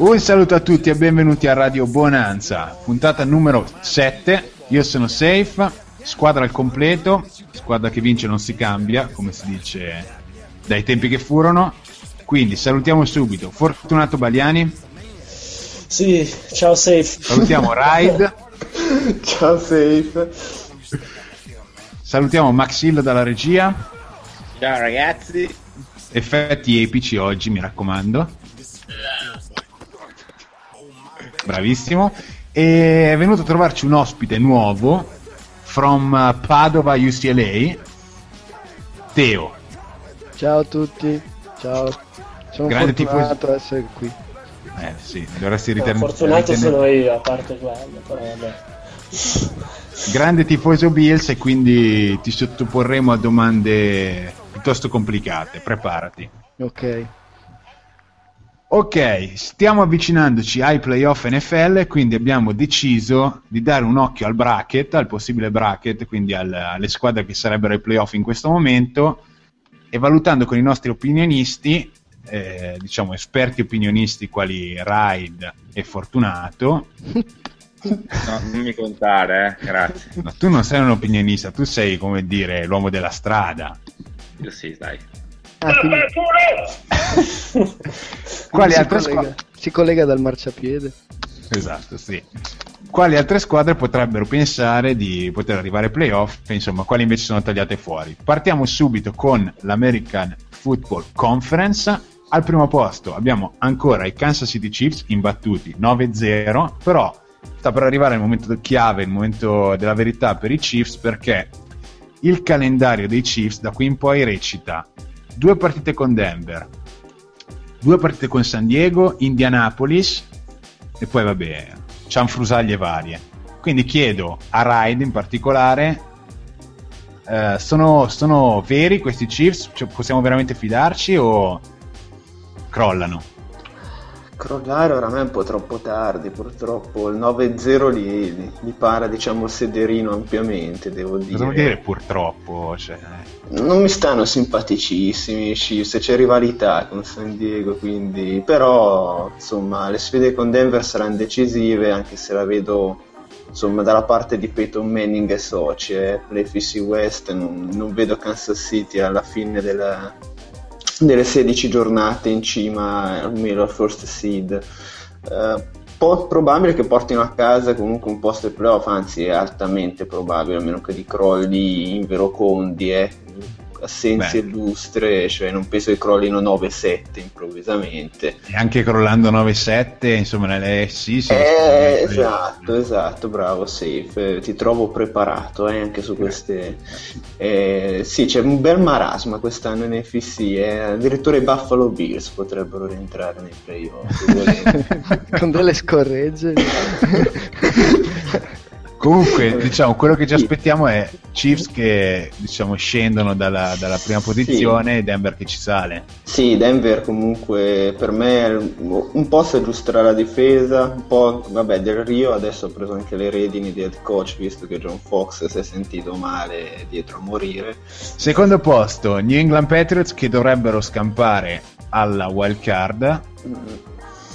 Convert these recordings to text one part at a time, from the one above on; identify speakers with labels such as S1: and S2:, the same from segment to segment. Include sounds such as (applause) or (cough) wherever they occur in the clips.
S1: Un saluto a tutti e benvenuti a Radio Bonanza, puntata numero 7. Io sono Safe, squadra al completo, squadra che vince non si cambia, come si dice dai tempi che furono. Quindi salutiamo subito Fortunato Baliani.
S2: Sì, ciao Safe.
S1: Salutiamo Ride. (laughs)
S3: ciao Safe.
S1: Salutiamo Maxillo dalla regia.
S4: Ciao ragazzi.
S1: Effetti epici oggi, mi raccomando. Bravissimo. E è venuto a trovarci un ospite nuovo from Padova UCLA, Teo.
S5: Ciao a tutti, ciao. Sono
S1: Grande
S5: fortunato
S1: tifoso-
S5: ad essere qui.
S1: Eh sì, dovresti
S2: No,
S1: ritenere.
S2: fortunato
S1: ritenere-
S2: sono io, a parte quello, però vabbè.
S1: Grande tifoso Bills e quindi ti sottoporremo a domande piuttosto complicate. Preparati.
S5: Ok.
S1: Ok, stiamo avvicinandoci ai playoff NFL, quindi abbiamo deciso di dare un occhio al bracket, al possibile bracket, quindi al- alle squadre che sarebbero ai playoff in questo momento, e valutando con i nostri opinionisti, eh, diciamo esperti opinionisti quali Ride e Fortunato.
S4: No, non mi contare, eh. grazie.
S1: Ma tu non sei un opinionista, tu sei come dire l'uomo della strada.
S4: Io sì, dai. (laughs)
S1: Quali
S5: si,
S1: altre
S5: collega,
S1: squadre?
S5: si collega dal marciapiede.
S1: Esatto, sì. Quali altre squadre potrebbero pensare di poter arrivare ai playoff? e Insomma, quali invece sono tagliate fuori? Partiamo subito con l'American Football Conference. Al primo posto abbiamo ancora i Kansas City Chiefs imbattuti 9-0, però sta per arrivare il momento chiave, il momento della verità per i Chiefs perché il calendario dei Chiefs da qui in poi recita due partite con Denver, due partite con San Diego, Indianapolis e poi vabbè, cianfrusaglie varie. Quindi chiedo a Ride in particolare, eh, sono, sono veri questi Chiefs? Cioè, possiamo veramente fidarci o crollano?
S3: Crollare oramai è un po' troppo tardi, purtroppo il 9-0 li, li, para diciamo il sederino ampiamente, devo dire.
S1: Vuol dire purtroppo? Cioè,
S3: Non mi stanno simpaticissimi Chiefs, c'è rivalità con San Diego, quindi però insomma le sfide con Denver saranno decisive, anche se la vedo insomma dalla parte di Peyton Manning e soci, eh, l'FC West, non, non vedo Kansas City alla fine della, delle 16 giornate in cima almeno al first seed. Eh, po' probabile che portino a casa comunque un posto ai playoff, anzi è altamente probabile, a meno che di crolli inverocondi, eh, assenze
S1: Beh.
S3: illustre, cioè non penso che crollino 9-7 improvvisamente.
S1: e anche crollando 9-7, insomma, nelle sì, sì.
S3: Eh, esatto, esatto, bravo, safe. Eh, ti trovo preparato eh, anche su queste. Eh, sì, c'è un bel marasma quest'anno in FCC. Eh. Addirittura i Buffalo Bills potrebbero rientrare nei playoff. (laughs)
S5: Con delle scorregge. (laughs)
S1: Comunque, (laughs) diciamo, quello che ci aspettiamo è Chiefs che diciamo scendono dalla, dalla prima posizione e Denver che ci sale.
S3: sì, Denver comunque per me un po' si aggiusterà la difesa, un po' vabbè del Rio adesso ha preso anche le redini di head coach visto che John Fox si è sentito male dietro a morire.
S1: Secondo posto, New England Patriots che dovrebbero scampare alla wild card
S3: Mm.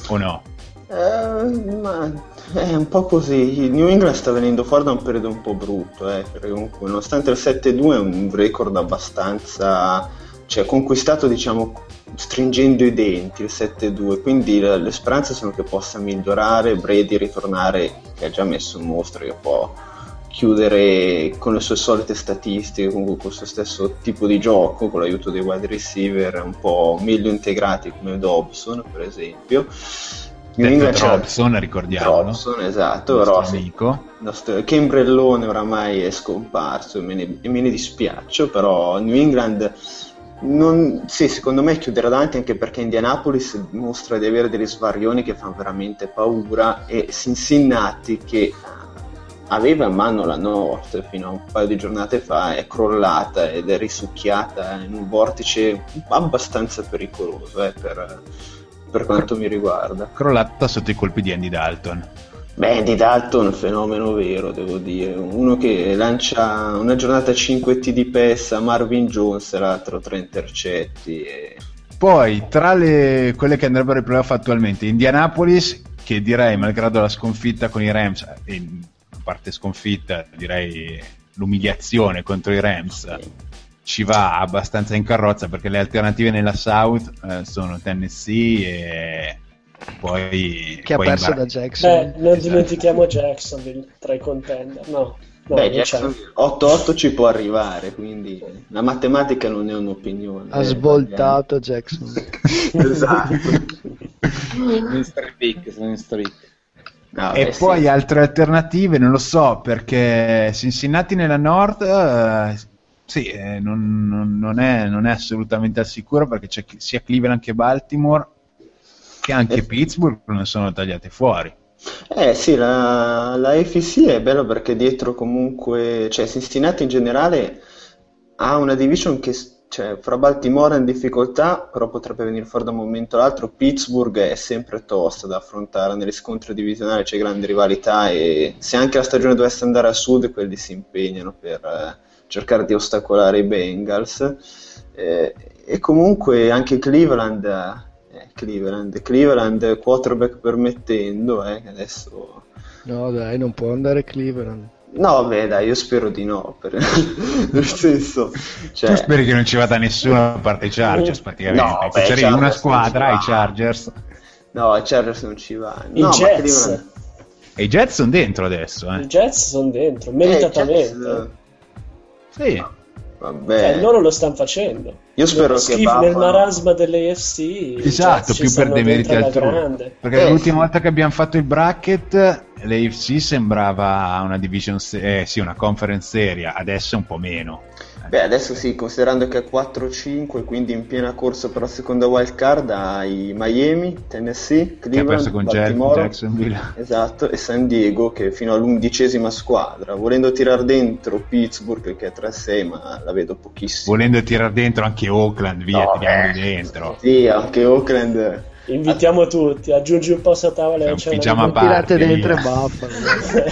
S1: o no?
S3: Eh, ma è un po' così. Il New England sta venendo fuori da un periodo un po' brutto, eh, perché comunque nonostante il 7-2 è un record abbastanza cioè conquistato diciamo stringendo i denti il 7-2, quindi le, le speranze sono che possa migliorare, Brady ritornare, che ha già messo un mostro, che può chiudere con le sue solite statistiche, comunque con il suo stesso tipo di gioco, con l'aiuto dei wide receiver un po' meglio integrati come Dobson, per esempio.
S1: New England Robson, ricordiamo.
S3: Robson, esatto, però amico. Nostro, che imbrellone oramai è scomparso e me, ne, e me ne dispiaccio, però New England non, sì, secondo me chiuderà davanti anche perché Indianapolis mostra di avere delle svarioni che fanno veramente paura e Cincinnati che aveva in mano la North fino a un paio di giornate fa è crollata ed è risucchiata in un vortice abbastanza pericoloso eh, per, per, quanto mi riguarda.
S1: Crollata sotto i colpi di Andy Dalton.
S3: Beh, Andy Dalton fenomeno vero, devo dire. Uno che lancia una giornata 5 T di PES a Marvin Jones l'altro 3 intercetti. E...
S1: Poi, tra le, quelle che andrebbero ai playoff attualmente, Indianapolis, che direi, malgrado la sconfitta con i Rams, in parte sconfitta, direi l'umiliazione contro i Rams, ci va abbastanza in carrozza perché le alternative nella South eh, sono Tennessee e poi
S5: che ha
S1: poi
S5: perso da Jackson.
S2: Beh, non esatto. dimentichiamo Jacksonville tra i contender no, no
S3: Beh, Jackson 8-8 ci può arrivare quindi la matematica non è un'opinione
S5: ha svoltato Jackson. (laughs)
S3: Esatto.
S4: In streak sono in streak
S1: No, e beh, poi sì. altre alternative non lo so perché Cincinnati nella Nord eh, sì, eh, non, non, è, non, è, assolutamente al sicuro perché c'è sia Cleveland che Baltimore che anche eh. Pittsburgh non sono tagliate fuori.
S3: Eh sì, la, la AFC è bello perché dietro comunque, cioè Cincinnati in generale ha una division che cioè, fra Baltimore è in difficoltà, però potrebbe venire fuori da un momento all'altro. Pittsburgh è sempre tosta da affrontare negli scontri divisionali, c'è grande rivalità e se anche la stagione dovesse andare a sud, quelli si impegnano per eh, cercare di ostacolare i Bengals. Eh, e comunque anche Cleveland, eh, Cleveland, Cleveland quarterback permettendo, eh, adesso...
S5: No dai, non può andare Cleveland.
S3: No, beh, dai, io spero di no. Per... (laughs) Nel senso, cioè...
S1: tu speri che non ci vada nessuno a parte i Chargers, praticamente. No, beh, C'è una squadra, i Chargers.
S3: No, i Chargers non ci vanno.
S2: I
S3: no,
S2: Jets.
S1: E i Jets sono dentro adesso, eh.
S2: I Jets sono dentro, meritatamente. Eh, Jets...
S1: Sì.
S3: Vabbè.
S2: Cioè, loro lo stanno facendo.
S3: Io spero che
S2: Buffalo... nel marasma delle AFC.
S1: Esatto, più per dei meriti altrui. Perché eh, l'ultima volta che abbiamo fatto il bracket, l'AFC sembrava una division, se- eh, sì, una conference seria, adesso è un po' meno.
S3: Beh, adesso sì, considerando che è 4-5, quindi in piena corsa per la seconda wild card hai Miami, Tennessee, Cleveland,
S1: con
S3: Baltimore,
S1: Jacksonville.
S3: Esatto, e San Diego che fino all'undicesima squadra. Volendo tirare dentro Pittsburgh che è 3-6, ma la vedo pochissimo.
S1: Volendo tirare dentro anche Oakland, via,
S3: no,
S1: tiriamoli dentro.
S3: Sì, anche Oakland
S2: Invitiamo tutti, aggiungi un posto a tavola.
S1: Un pigiama
S5: tirate dentro Buffalo.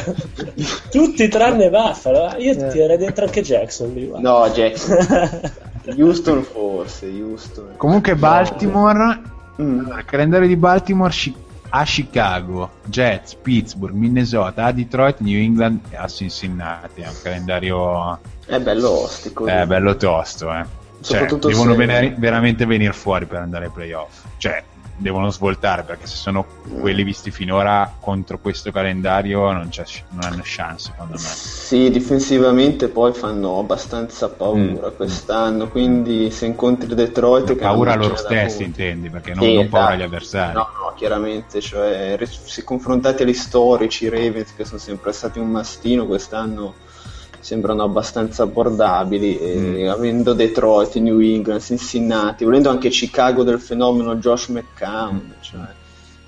S5: (laughs)
S2: tutti tranne Buffalo. Io eh. tirerei dentro anche Jackson. Lì,
S3: no, Jackson. (laughs) Houston forse, Houston.
S1: Comunque Baltimore, mm. il calendario di Baltimore a Chicago, Jets, Pittsburgh, Minnesota, a Detroit, New England e a Cincinnati. È un calendario...
S3: È bello ostico.
S1: È bello tosto, eh. Cioè, devono venire, veramente venire fuori per andare ai playoff. Cioè, devono svoltare perché se sono quelli visti finora contro questo calendario non, non hanno chance secondo me
S3: sì difensivamente poi fanno abbastanza paura mm. quest'anno quindi se incontri Detroit
S1: che paura loro stessi intendi perché non, sì, non paura agli esatto. avversari
S3: no no chiaramente cioè se confrontate agli storici i Ravens che sono sempre stati un mastino quest'anno sembrano abbastanza abbordabili, mm. avendo Detroit, New England, Cincinnati, volendo anche Chicago del fenomeno Josh McCown, mm. cioè,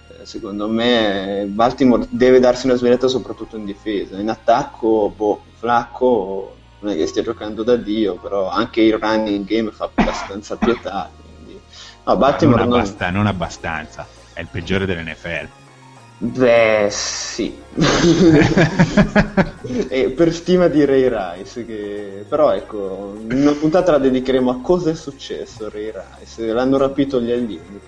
S3: eh, secondo me Baltimore deve darsi una svegliata soprattutto in difesa, in attacco, boh, Flacco non è che stia giocando da Dio, però anche il running game fa abbastanza pietà. Quindi... No, Baltimore
S1: non, abbast- non abbastanza, è il peggiore dell'NFL.
S3: Beh, sì. (laughs) per stima di Ray Rice, che... però ecco, una puntata la dedicheremo a cosa è successo a Ray Rice. L'hanno rapito gli alieni.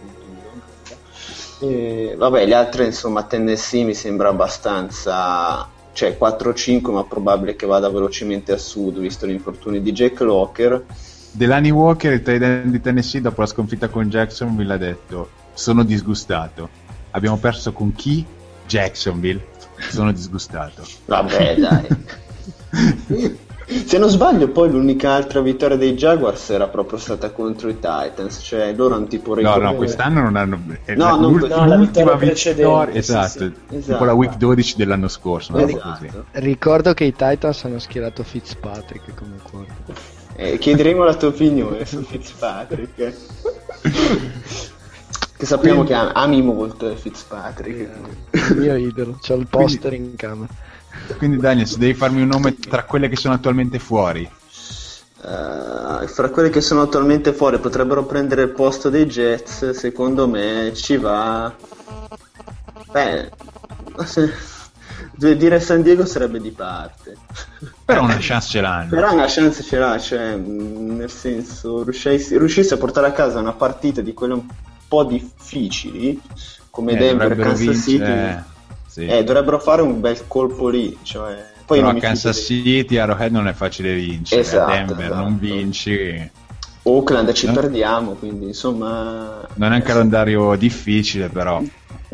S3: E, vabbè, gli altri, insomma, Tennessee mi sembra abbastanza cioè 4-5, ma probabile che vada velocemente a sud, visto gli infortuni di Jack Locker.
S1: Delani Walker, il tight end di Tennessee, dopo la sconfitta con Jacksonville, ha detto: Sono disgustato. Abbiamo perso con chi? Jacksonville. Sono disgustato.
S3: Vabbè, (laughs) dai. Se non sbaglio, poi l'unica altra vittoria dei Jaguars era proprio stata contro i Titans, cioè loro hanno tipo
S1: No,
S3: record-
S1: no, quest'anno non hanno. è
S3: No,
S1: la-
S3: non-
S1: l'ul-
S2: no,
S1: l'ultima
S2: vittoria precedente, sì,
S1: esatto,
S2: sì.
S1: tipo
S3: Esatto.
S1: la week 12 dell'anno scorso.
S3: Esatto.
S5: Ricordo che i Titans hanno schierato Fitzpatrick come quarterback.
S3: Eh, chiederemo la tua opinione su Fitzpatrick. (laughs) che sappiamo che am- ami molto eh, Fitzpatrick.
S5: Il mio (laughs) idolo, c'ho il poster in camera.
S1: Quindi, Daniel, se devi farmi un nome tra quelle che sono attualmente fuori,
S3: Eh, fra quelle che sono attualmente fuori potrebbero prendere il posto dei Jets, secondo me ci va. Beh, se- (laughs) deve dire San Diego sarebbe di parte.
S1: però una chance ce l'hanno.
S3: Però una chance ce l'ha, cioè, nel senso, riuscissi, riuscissi a portare a casa una partita di quelle un po' difficili, come
S1: Eh,
S3: Denver, Kansas
S1: vincere,
S3: City,
S1: sì.
S3: eh, dovrebbero fare un bel colpo lì, cioè, poi
S1: però a Kansas City, Arrowhead non è facile vincere.
S3: Esatto,
S1: a Denver
S3: esatto.
S1: non vinci.
S3: Oakland ci
S1: Eh?
S3: perdiamo, quindi insomma...
S1: Non è un calendario difficile, però.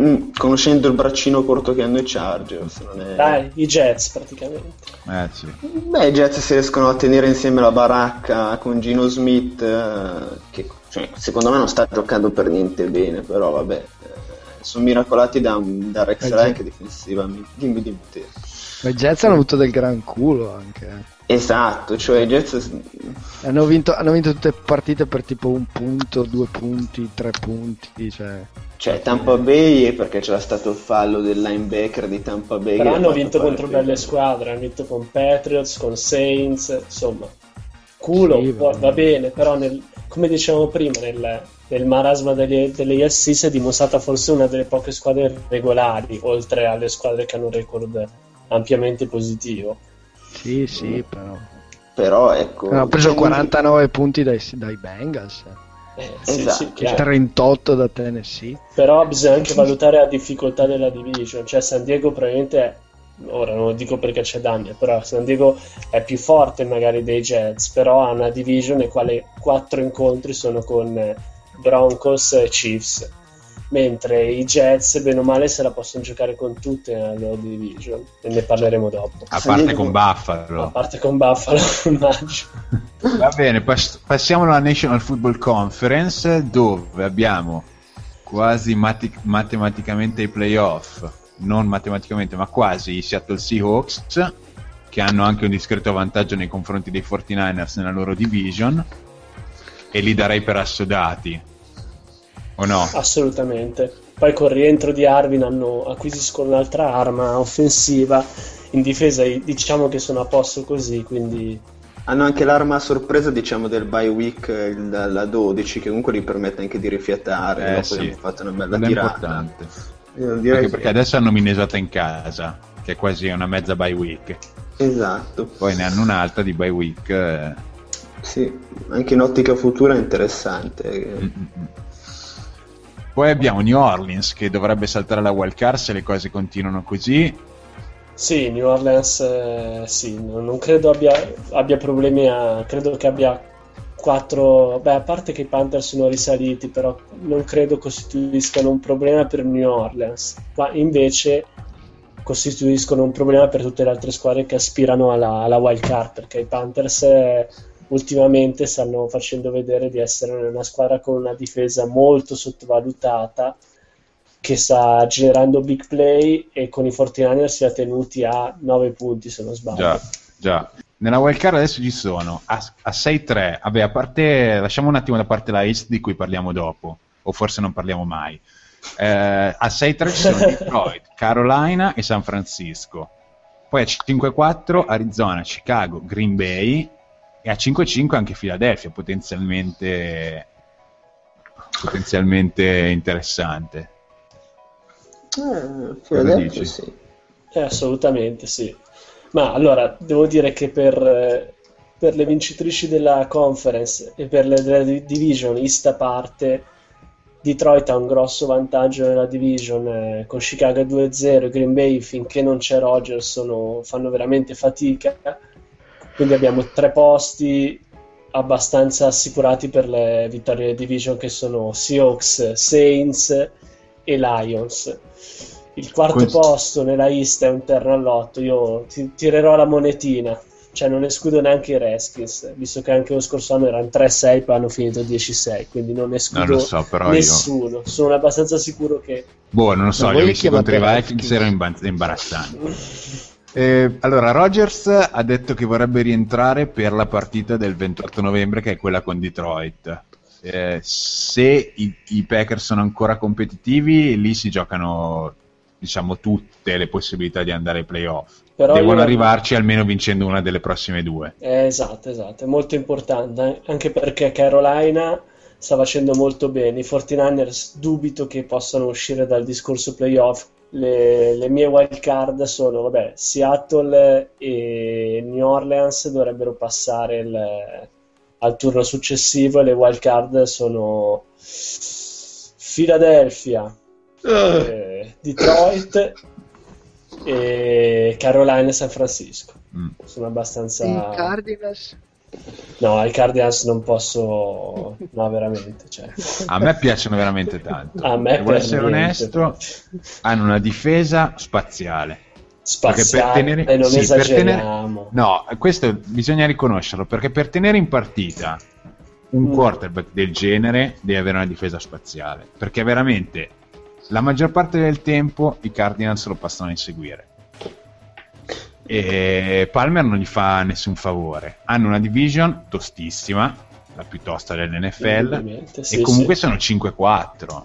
S3: Mm, conoscendo il braccino corto che hanno i Chargers, non è...
S2: Dai, i Jets praticamente.
S1: Eh, sì.
S3: Beh, i Jets si riescono a tenere insieme la baracca con Gino Smith, eh, che cioè, secondo me non sta giocando per niente bene, però vabbè, eh, sono miracolati da, da Rex
S5: sì.
S3: che difensivamente. Dimmi, dimmi te.
S5: Ma i Jets hanno avuto del gran culo anche. eh.
S3: Esatto, cioè i Jets
S5: Hanno vinto, hanno vinto tutte partite per tipo un punto, due punti, tre punti. Cioè.
S3: cioè Tampa Bay perché c'era stato il fallo del linebacker di Tampa Bay.
S2: Però hanno
S3: ha
S2: vinto contro belle squadre, hanno vinto con Patriots, con Saints, insomma. Culo,
S5: Sì,
S2: va,
S5: va
S2: va bene, però nel- come dicevamo prima, nel, nel marasma delle, delle ESC si è dimostrata forse una delle poche squadre regolari, oltre alle squadre che hanno un record ampiamente positivo.
S5: Sì, sì, però.
S3: Però ecco...
S5: Hanno preso
S3: cioè,
S5: 49 punti dai, dai Bengals,
S2: Eh, sì,
S3: Esatto,
S2: sì, chiaro.
S5: 38 da Tennessee.
S2: Però bisogna anche valutare la difficoltà della division, cioè San Diego probabilmente è, ora non lo dico perché c'è Daniel, però San Diego è più forte magari dei Jets, però ha una division nei quali quattro incontri sono con eh, Broncos e Chiefs, mentre i Jets bene o male se la possono giocare con tutte nella loro division e ne parleremo dopo.
S1: A parte
S3: Diego-
S1: con Buffalo.
S2: A parte con Buffalo, (laughs) immagino. (laughs)
S1: Va bene, pas- passiamo alla National Football Conference dove abbiamo quasi mati- matematicamente i playoff, non matematicamente ma quasi i Seattle Seahawks che hanno anche un discreto vantaggio nei confronti dei 49ers nella loro division e li darei per assodati. O no?
S2: Assolutamente. Poi col rientro di Arvin hanno acquisiscono un'altra arma offensiva. In difesa diciamo che sono a posto così, quindi
S3: Hanno anche l'arma a sorpresa, diciamo, del bye week, il- la 12, che comunque gli permette anche di rifiatare.
S1: Eh,
S3: dopo
S1: sì.
S3: fatto una bella
S1: Quello
S3: tirata.
S1: importante. Anche
S3: che-
S1: perché adesso hanno Minnesota in casa, che è quasi una mezza bye week.
S3: Esatto.
S1: Poi ne hanno un'altra di bye week. eh,
S3: Sì, anche in ottica futura è interessante.
S1: Mm, mm-mm. Poi abbiamo New Orleans che dovrebbe saltare la wild card se le cose continuano così.
S2: sì, New Orleans eh, sì, non, non credo abbia, abbia problemi a credo che abbia quattro beh, a parte che i Panthers sono risaliti, però non credo costituiscano un problema per New Orleans. Ma invece costituiscono un problema per tutte le altre squadre che aspirano alla, alla wild card, perché i Panthers eh, ultimamente stanno facendo vedere di essere una squadra con una difesa molto sottovalutata che sta generando big play e con i 49ers si è tenuti a 9 punti se non sbaglio.
S1: Già, già. Nella wild card adesso ci sono a, a 6-3. Vabbè, a parte, lasciamo un attimo da parte la East di cui parliamo dopo, o forse non parliamo mai. Eh, a 6-3 ci sono Detroit, (laughs) Carolina e San Francisco. Poi a 5-4 Arizona, Chicago, Green Bay e a 5-5 anche Philadelphia, potenzialmente, potenzialmente interessante.
S3: Eh, Philadelphia, sì.
S2: Eh, assolutamente sì. Ma allora, devo dire che per, eh, per le vincitrici della conference e per le della di- division East a parte, Detroit ha un grosso vantaggio nella division eh, con Chicago a 2-0 e Green Bay finché non c'è Rodgers sono- fanno veramente fatica. Quindi abbiamo tre posti abbastanza assicurati per le vittorie di division che sono Seahawks, Saints e Lions. Il quarto
S1: Questo-
S2: posto nella East è un terno all'otto, io ti- tirerò la monetina, cioè non escludo neanche i Redskins, visto che anche lo scorso anno erano 3-6 poi hanno finito 10-6, quindi non escludo
S1: Non lo so, però io-
S2: nessuno. Sono abbastanza sicuro che
S1: Boh, non lo so,
S5: Ma
S1: li ho
S5: voi
S1: visti contro i Vikings, erano imba- imbarazzanti. (laughs) Eh, allora, Rogers ha detto che vorrebbe rientrare per la partita del 28 novembre, che è quella con Detroit. Eh, se i, i Packers sono ancora competitivi, lì si giocano diciamo tutte le possibilità di andare ai playoff.
S2: Però
S1: Devono
S2: io-
S1: arrivarci almeno vincendo una delle prossime due.
S2: Eh, esatto, esatto, è molto importante, eh, anche perché Carolina sta facendo molto bene. I 49ers dubito che possano uscire dal discorso playoff. Le, le mie wild card sono, vabbè, Seattle e New Orleans dovrebbero passare il- al turno successivo e le wild card sono Philadelphia, eh, Detroit e Carolina e San Francisco.
S1: Mm.
S2: Sono abbastanza...
S5: I Cardinals?
S2: No, i Cardinals non posso... No, veramente. Cioè.
S1: A me piacciono veramente tanto.
S2: A me
S1: Devo
S2: per
S1: essere
S2: niente.
S1: onesto, hanno una difesa spaziale.
S2: Spaziale,
S1: per tenere-
S2: e non
S1: sì, per tenere-
S2: esageriamo.
S1: No, questo bisogna riconoscerlo perché per tenere in partita un
S2: Mm.
S1: quarterback del genere deve avere una difesa spaziale. Perché veramente la maggior parte del tempo i Cardinals lo passano a inseguire. E Palmer non gli fa nessun favore. Hanno una division tostissima, la più tosta dell'NFL,
S2: sì,
S1: e comunque
S2: sì.
S1: sono 5-4.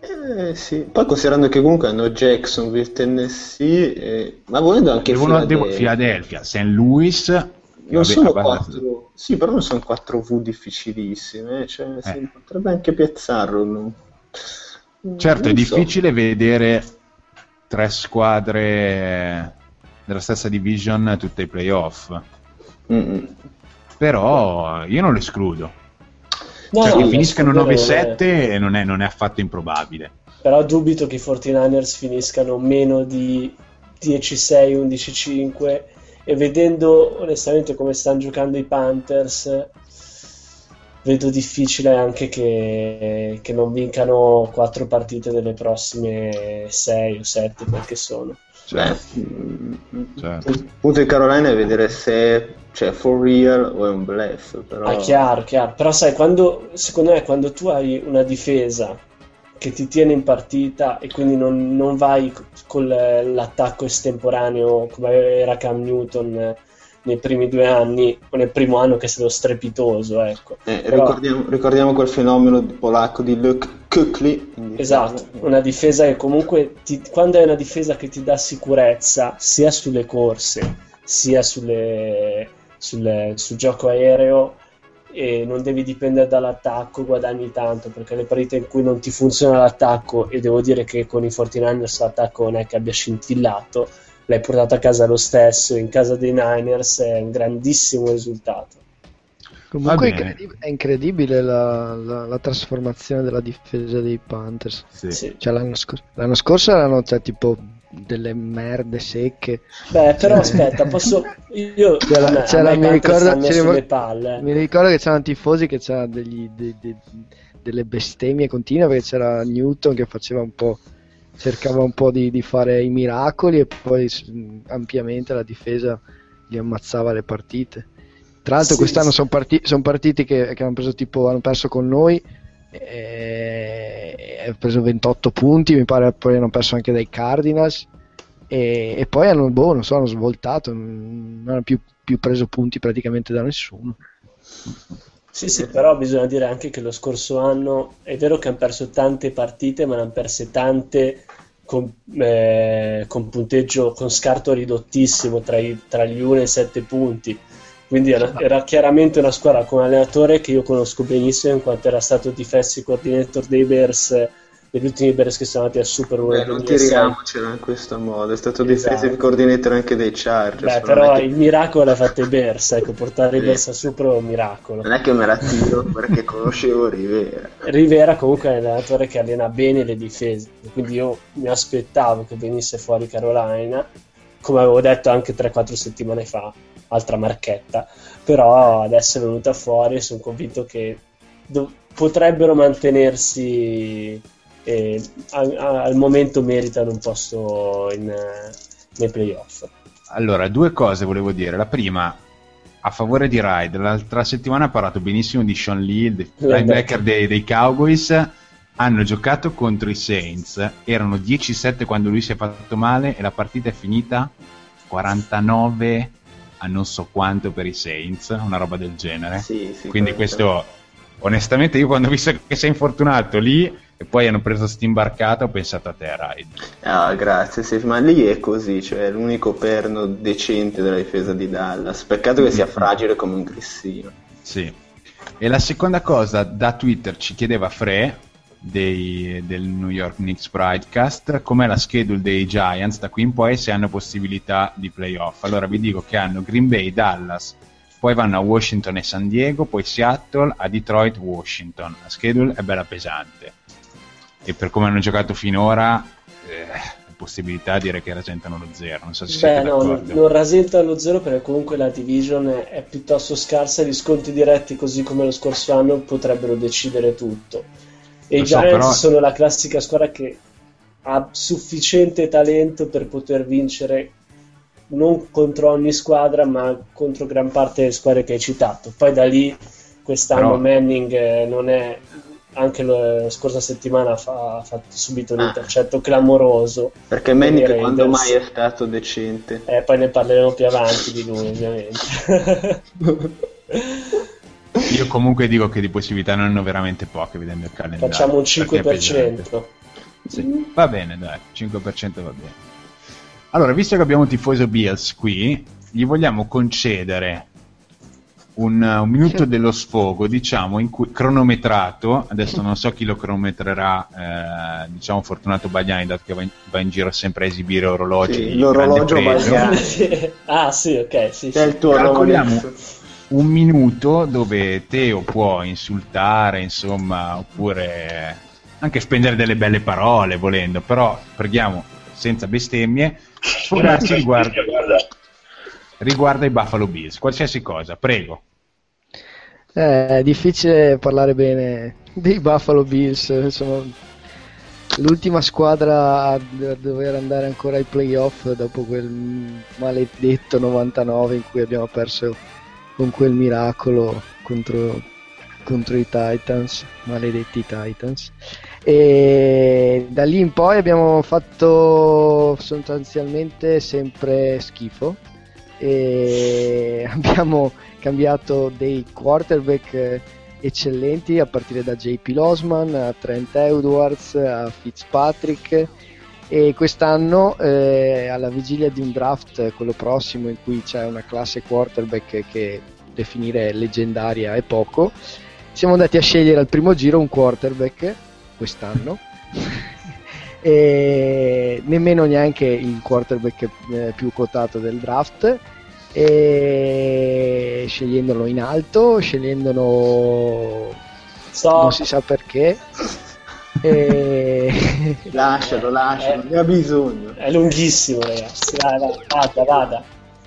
S3: Eh, sì. Poi considerando che comunque hanno Jacksonville, Tennessee, eh, ma volendo anche
S1: Devono, devo-
S3: Philadelphia.
S1: Philadelphia, St. Louis.
S3: Non
S1: vabbè,
S3: sono
S1: abbastanza-
S3: quattro, sì, però non sono quattro V difficilissime, cioè,
S1: Eh.
S3: si potrebbe anche piazzarlo.
S1: Certo, è difficile vedere tre squadre della stessa division tutte ai playoff,
S3: Mm-mm.
S1: però io non lo escludo.
S2: No,
S1: cioè,
S2: no,
S1: che finiscano
S2: escludere
S1: 9-7 non è, non è affatto improbabile.
S2: Però dubito che i 49ers finiscano meno di 10-6, 11-5 e vedendo onestamente come stanno giocando i Panthers vedo difficile anche che, che non vincano quattro partite delle prossime 6 o 7 perché sono.
S1: Cioè,
S3: mm,
S1: certo.
S3: il punto di Carolina è vedere se è cioè, for real o è un bluff. Però...
S2: Ah, chiaro, chiaro. Però sai, quando, secondo me quando tu hai una difesa che ti tiene in partita e quindi non, non vai con l'attacco estemporaneo come era Cam Newton eh, nei primi due anni o nel primo anno che è stato strepitoso, ecco.
S3: Eh,
S2: Però-
S3: ricordiamo, ricordiamo quel fenomeno polacco di Luke Kuchli. in
S2: Esatto,
S3: difesa.
S2: una difesa che comunque ti- quando hai una difesa che ti dà sicurezza sia sulle corse sia sulle- sulle- sul gioco aereo e non devi dipendere dall'attacco, guadagni tanto perché le partite in cui non ti funziona l'attacco e devo dire che con i 49ers l'attacco non è che abbia scintillato, l'hai portato a casa lo stesso, in casa dei Niners è un grandissimo risultato.
S5: Comunque è
S1: Va bene.
S5: incredib- è incredibile la, la- la trasformazione della difesa dei Panthers.
S1: Sì.
S2: Sì.
S5: Cioè, l'anno, scor- l'anno scorso erano cioè, tipo delle merde secche.
S2: Beh, però aspetta, posso (laughs) io
S5: C'era-
S2: a me-
S5: c'era-
S2: i
S5: mi ricordo-
S2: eh.
S5: Mi ricordo che c'erano tifosi che c'erano degli- de- de- delle bestemmie continue perché c'era Newton che faceva un po'. Cercava un po' di, di fare i miracoli e poi ampiamente la difesa gli ammazzava le partite. Tra l'altro,
S2: Sì,
S5: quest'anno
S2: sì.
S5: sono parti- son partiti che, che hanno preso tipo hanno perso con noi. E hanno preso 28 punti, mi pare poi hanno perso anche dai Cardinals. E, e poi hanno, boh, non so, hanno svoltato, non hanno più, più preso punti praticamente da nessuno.
S2: Sì, sì, però bisogna dire anche che lo scorso anno è vero che hanno perso tante partite, ma ne hanno perse tante con, eh, con punteggio, con scarto ridottissimo tra, i- tra gli 1 e i 7 punti. Quindi era, era chiaramente una squadra con un allenatore che io conosco benissimo in quanto era stato defensive coordinator dei Bears, degli ultimi Bears che sono andati al Super Bowl
S3: Beh, non
S2: 2006.
S3: tiriamocela in questo modo, è stato
S2: Esatto.
S3: defensive coordinator anche dei Chargers.
S2: Beh, però
S3: che-
S2: il miracolo l'ha fatto i Bears, ecco, portare i. Bears al Super Bowl è un miracolo.
S3: Non è che me la tiro perché conoscevo Rivera.
S2: Rivera comunque è un allenatore che allena bene le difese, quindi io mi aspettavo che venisse fuori Carolina, come avevo detto anche 3-4 settimane fa. altra marchetta, però adesso è venuta fuori e sono convinto che do- potrebbero mantenersi e a- a- al momento meritano un posto in, nei playoff.
S1: Allora, due cose volevo dire. La prima, a favore di Ride, l'altra settimana ha parlato benissimo di Sean Lee, il (laughs) linebacker dei, dei Cowboys. Hanno giocato contro i Saints, erano 10-7 quando lui si è fatto male e la partita è finita 49 a non so quanto per i Saints, una roba del genere.
S3: Sì, sì,
S1: Quindi
S3: questo-
S1: questo, onestamente, io quando ho visto che sei infortunato lì e poi hanno preso st'imbarcata, ho pensato a te, Ride.
S3: Ah, grazie, sì, ma lì è così, cioè è l'unico perno decente della difesa di Dallas. Peccato che sia fragile come un grissino.
S1: Sì. E la seconda cosa, da Twitter ci chiedeva Fre dei- del New York Knicks Pridecast com'è la schedule dei Giants da qui in poi e se hanno possibilità di playoff. Allora vi dico che hanno Green Bay, Dallas, poi vanno a Washington e San Diego, poi Seattle, a Detroit, Washington. La schedule è bella pesante. E per come hanno giocato finora, eh, possibilità direi che rasentano lo zero. Non so se
S2: Beh,
S1: siete
S2: no, non,
S1: d'accordo.
S2: non rasenta lo zero perché comunque la division è, piuttosto scarsa. Gli sconti diretti, così come lo scorso anno, potrebbero decidere tutto. E
S1: Lo
S2: i
S1: so,
S2: Giants
S1: però-
S2: sono la classica squadra che ha sufficiente talento per poter vincere non contro ogni squadra, ma contro gran parte delle squadre che hai citato. Poi da lì quest'anno
S1: Però-
S2: Manning eh, non è. Anche la scorsa settimana fa- ha fatto subito un
S3: Ah.
S2: intercetto clamoroso.
S3: Perché
S2: i
S3: quando mai è stato decente?
S2: Eh, poi ne parleremo più avanti di lui, ovviamente. (laughs)
S1: Io comunque dico che di possibilità ne hanno veramente poche vedendo il calendario.
S2: Facciamo un
S1: perché è pesante.
S2: 5%.
S1: Sì, va bene, dai, 5% va bene. Allora, visto che abbiamo un tifoso Bills qui, gli vogliamo concedere un, un minuto dello sfogo, diciamo, in cui, cronometrato, adesso non so chi lo cronometrerà, eh, diciamo Fortunato Bagliani, dato che va in, va in giro sempre a esibire orologi
S3: Sì, l'orologio. Bagliani. (laughs)
S2: ah, sì, ok, sì, sì.
S3: il tuo
S1: Calcoliamo un minuto dove Teo può insultare, insomma, oppure anche spendere delle belle parole volendo, però preghiamo senza bestemmie, sfogarsi riguardo, riguardo ai Buffalo Bills, qualsiasi cosa, prego.
S5: Eh, È difficile parlare bene dei Buffalo Bills, sono l'ultima squadra a dover andare ancora ai playoff dopo quel maledetto 99 in cui abbiamo perso con quel miracolo contro, contro i Titans, maledetti Titans. E da lì in poi abbiamo fatto sostanzialmente sempre schifo e (laughs) abbiamo cambiato dei quarterback eh, eccellenti a partire da JP Losman a Trent Edwards a Fitzpatrick. E quest'anno eh, alla vigilia di un draft quello prossimo in cui c'è una classe quarterback che definire leggendaria è poco siamo andati a scegliere al primo giro un quarterback quest'anno (laughs) e nemmeno neanche il quarterback eh, più quotato del draft e scegliendolo in alto scegliendolo
S2: Stop.
S5: non si sa perché e... (laughs)
S3: Lascialo, lascialo,
S2: Eh.
S3: ne ha bisogno.
S2: È lunghissimo, ragazzi. Vai, vai, vada, vada.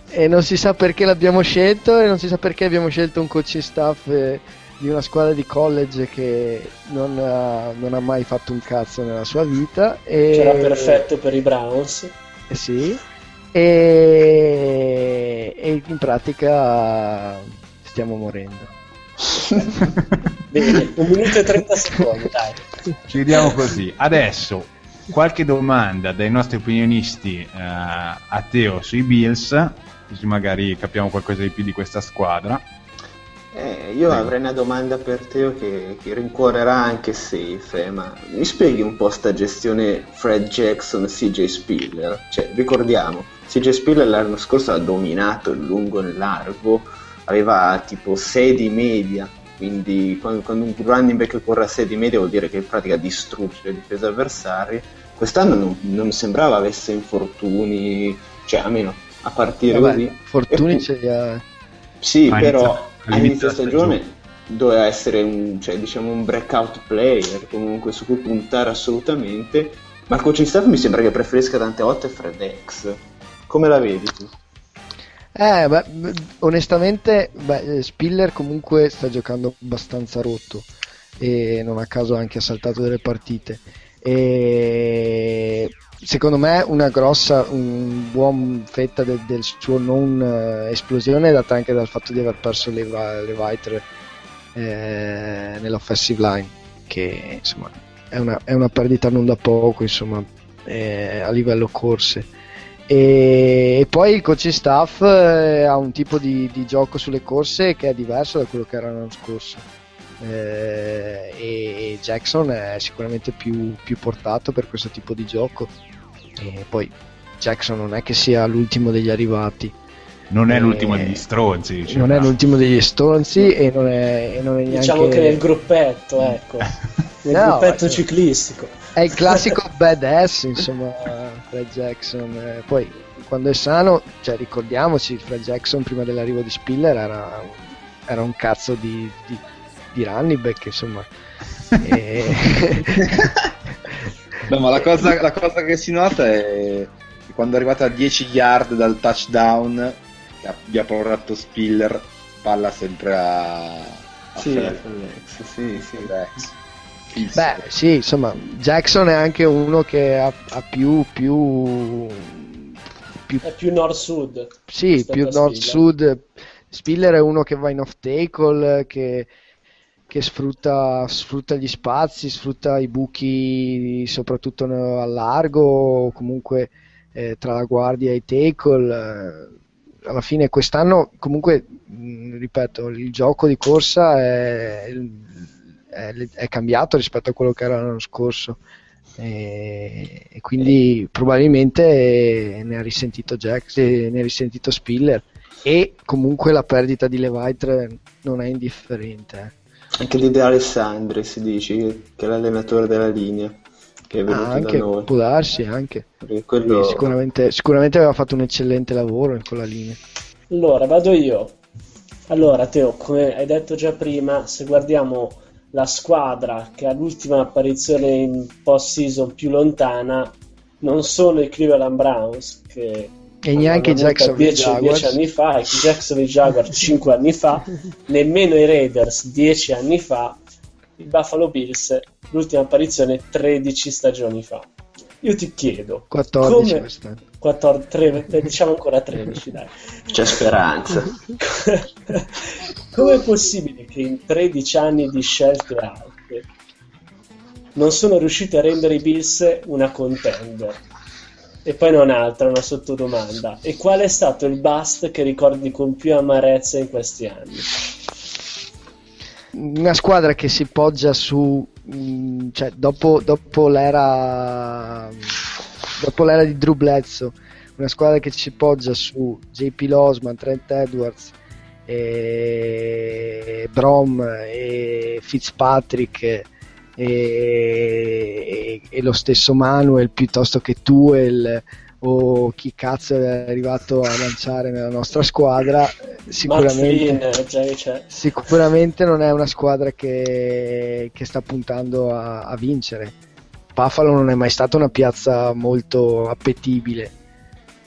S5: e non si sa perché l'abbiamo scelto e non si sa perché abbiamo scelto un coaching staff eh, di una squadra di college che non ha, non ha mai fatto un cazzo nella sua vita e
S2: Che era perfetto per i Browns.
S5: Eh sì, e, e in pratica stiamo morendo. (laughs)
S2: Bene, un minuto e 30 secondi, dai.
S1: Chiudiamo così. Adesso qualche domanda dai nostri opinionisti eh, a Teo sui Bills, così magari capiamo qualcosa di più di questa squadra.
S3: Eh, io avrei una domanda per Teo che, che rincuorerà anche Safe, eh, ma mi spieghi un po' sta gestione Fred Jackson CJ Spiller? Cioè, ricordiamo, CJ Spiller l'anno scorso ha dominato il lungo e il largo, aveva tipo 6 di media, quindi quando, quando un running back corre a 6 di media vuol dire che in pratica distrugge le difese avversarie. Quest'anno non, non sembrava avesse infortuni, cioè almeno a partire
S5: Vabbè,
S3: così.
S5: Fortuni
S3: E-
S5: ce li ha.
S3: sì,
S1: Ma
S3: però all'inizio
S1: all'inizio
S3: stagione
S1: della
S3: doveva essere un, cioè, diciamo un breakout player, comunque su cui puntare assolutamente. Ma il coaching staff mi sembra che preferisca tante volte Fred X. Come la vedi tu?
S5: Eh, beh, onestamente, beh, Spiller comunque sta giocando abbastanza rotto e non a caso anche ha saltato delle partite. E secondo me una grossa, un buon fetta del, del suo non uh, esplosione è data anche dal fatto di aver perso le, le Vitre eh, nell'offensive line, che insomma è una, è una perdita non da poco insomma, eh, a livello corse. E, e, poi il coaching staff eh, ha un tipo di, di, gioco sulle corse che è diverso da quello che era l'anno scorso. Eh, e Jackson è sicuramente più, più portato per questo tipo di gioco e poi Jackson non è che sia l'ultimo degli arrivati.
S1: Non è l'ultimo degli stronzi.
S5: Diciamo. Non è l'ultimo degli stronzi e non è, e non è
S2: diciamo neanche... Diciamo che nel gruppetto, ecco. (laughs) nel no, gruppetto ciclistico.
S5: È il classico (laughs) badass, insomma, Fred Jackson. Eh, poi quando è sano, cioè ricordiamoci, Fred Jackson prima dell'arrivo di Spiller era, era un cazzo di, di, di running back, insomma. (laughs) e...
S4: Beh, ma la cosa, la cosa, che si nota è che quando è arrivato a 10 yard dal touchdown che abbia portato Spiller, palla sempre a, a
S3: sì, Felix. Sì, sì.
S5: Felix. Beh, sì, insomma, Jackson è anche uno che ha, ha più, più,
S2: più... È più nord-sud.
S5: Sì, più nord-sud. Spiller è uno che va in off tackle, che che sfrutta, sfrutta, gli spazi, sfrutta i buchi soprattutto al largo comunque eh, tra la guardia e i tackle. Eh, alla fine quest'anno comunque, ripeto, il gioco di corsa è, è, è, cambiato rispetto a quello che era l'anno scorso. E, e quindi probabilmente ne ha risentito Jack, ne ha risentito Spiller e comunque la perdita di Levitre non è indifferente.
S3: Anche di De Alessandri si dice che è l'allenatore della linea che è venuto
S5: ah, anche,
S3: da noi.
S5: Può darsi anche. Quello... Sicuramente, sicuramente aveva fatto un eccellente lavoro in quella linea.
S2: Allora, vado io. Allora, Teo, come hai detto già prima, se guardiamo la squadra che ha l'ultima apparizione in post-season più lontana, non sono i Cleveland Browns, che
S5: e neanche Jacksonville 10,
S2: Jaguars 10 anni fa, i Jacksonville Jaguars (laughs) 5 anni fa, nemmeno i Raiders 10 anni fa, i Buffalo Bills l'ultima apparizione 13 stagioni fa. Io ti chiedo
S5: 14 come...
S2: 14, 3, diciamo ancora 13 dai.
S3: C'è speranza. (laughs)
S2: come è possibile che in 13 anni di scelte alte non sono riusciti a rendere i Bills una contender? E poi non altro, una sottodomanda. E qual è stato il bust che ricordi con più amarezza in questi anni?
S5: Una squadra che si poggia su, mm, cioè dopo, dopo l'era dopo l'era di Drew Bledsoe, una squadra che si poggia su JP Losman, Trent Edwards, e Brom e Fitzpatrick e, e, lo stesso Manuel piuttosto che Tuel o chi cazzo è arrivato a lanciare nella nostra squadra sicuramente,
S2: Flynn,
S5: sicuramente non è una squadra che, che sta puntando a, a, vincere. Buffalo non è mai stata una piazza molto appetibile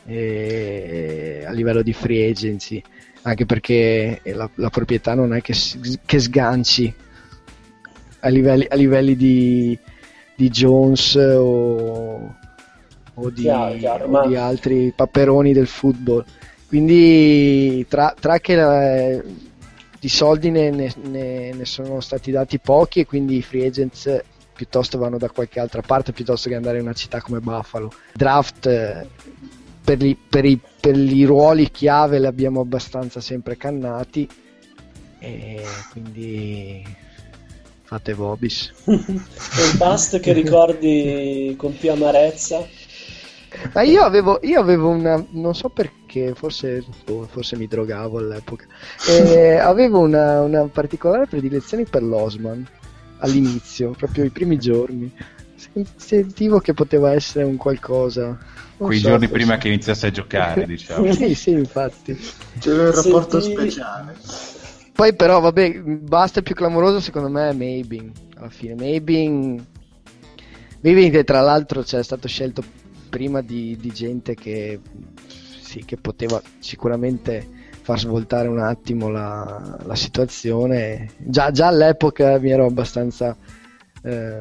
S5: eh, a livello di free agency anche perché la, la proprietà non è che, che sganci a livelli, a livelli di, di, Jones o, o, di, chiaro, chiaro, o ma... di, altri paperoni del football. Quindi tra, tra che la, di soldi ne, ne, ne, sono stati dati pochi e quindi i free agents piuttosto vanno da qualche altra parte piuttosto che andare in una città come Buffalo. Draft per, i, per, i, per i ruoli chiave li abbiamo abbastanza sempre cannati e quindi Fate Vobis. (laughs)
S2: un bust che ricordi con più amarezza?
S5: Ma io avevo, io avevo una, non so perché, forse, oh, forse mi drogavo all'epoca, (laughs) eh, avevo una, una, particolare predilezione per l'Osman all'inizio, proprio i primi giorni. Sentivo che poteva essere un qualcosa. Non
S1: Quei so, giorni forse. prima che iniziasse a giocare, (laughs) diciamo.
S5: sì, sì, infatti.
S3: C'era un rapporto Senti... speciale.
S5: Poi però, vabbè, basta il più clamoroso secondo me è Maybin. Alla fine, Maybin... Maybin che tra l'altro c'è stato scelto prima di, di gente che sì, che poteva sicuramente far svoltare un attimo la, la situazione. Già, già, all'epoca mi ero abbastanza eh,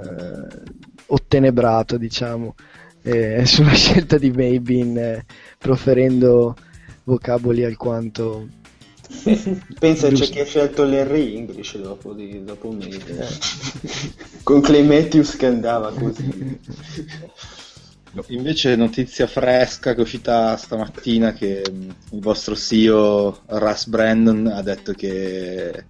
S5: ottenebrato, diciamo, eh, (laughs) sulla scelta di Maybin, eh, proferendo vocaboli alquanto (laughs)
S3: Pensa c'è chi ha scelto l'Henry English dopo, di, dopo me. Con Clay Matthews che andava così.
S4: Invece notizia fresca che è uscita stamattina che mm, il vostro CEO Russ Brandon ha detto che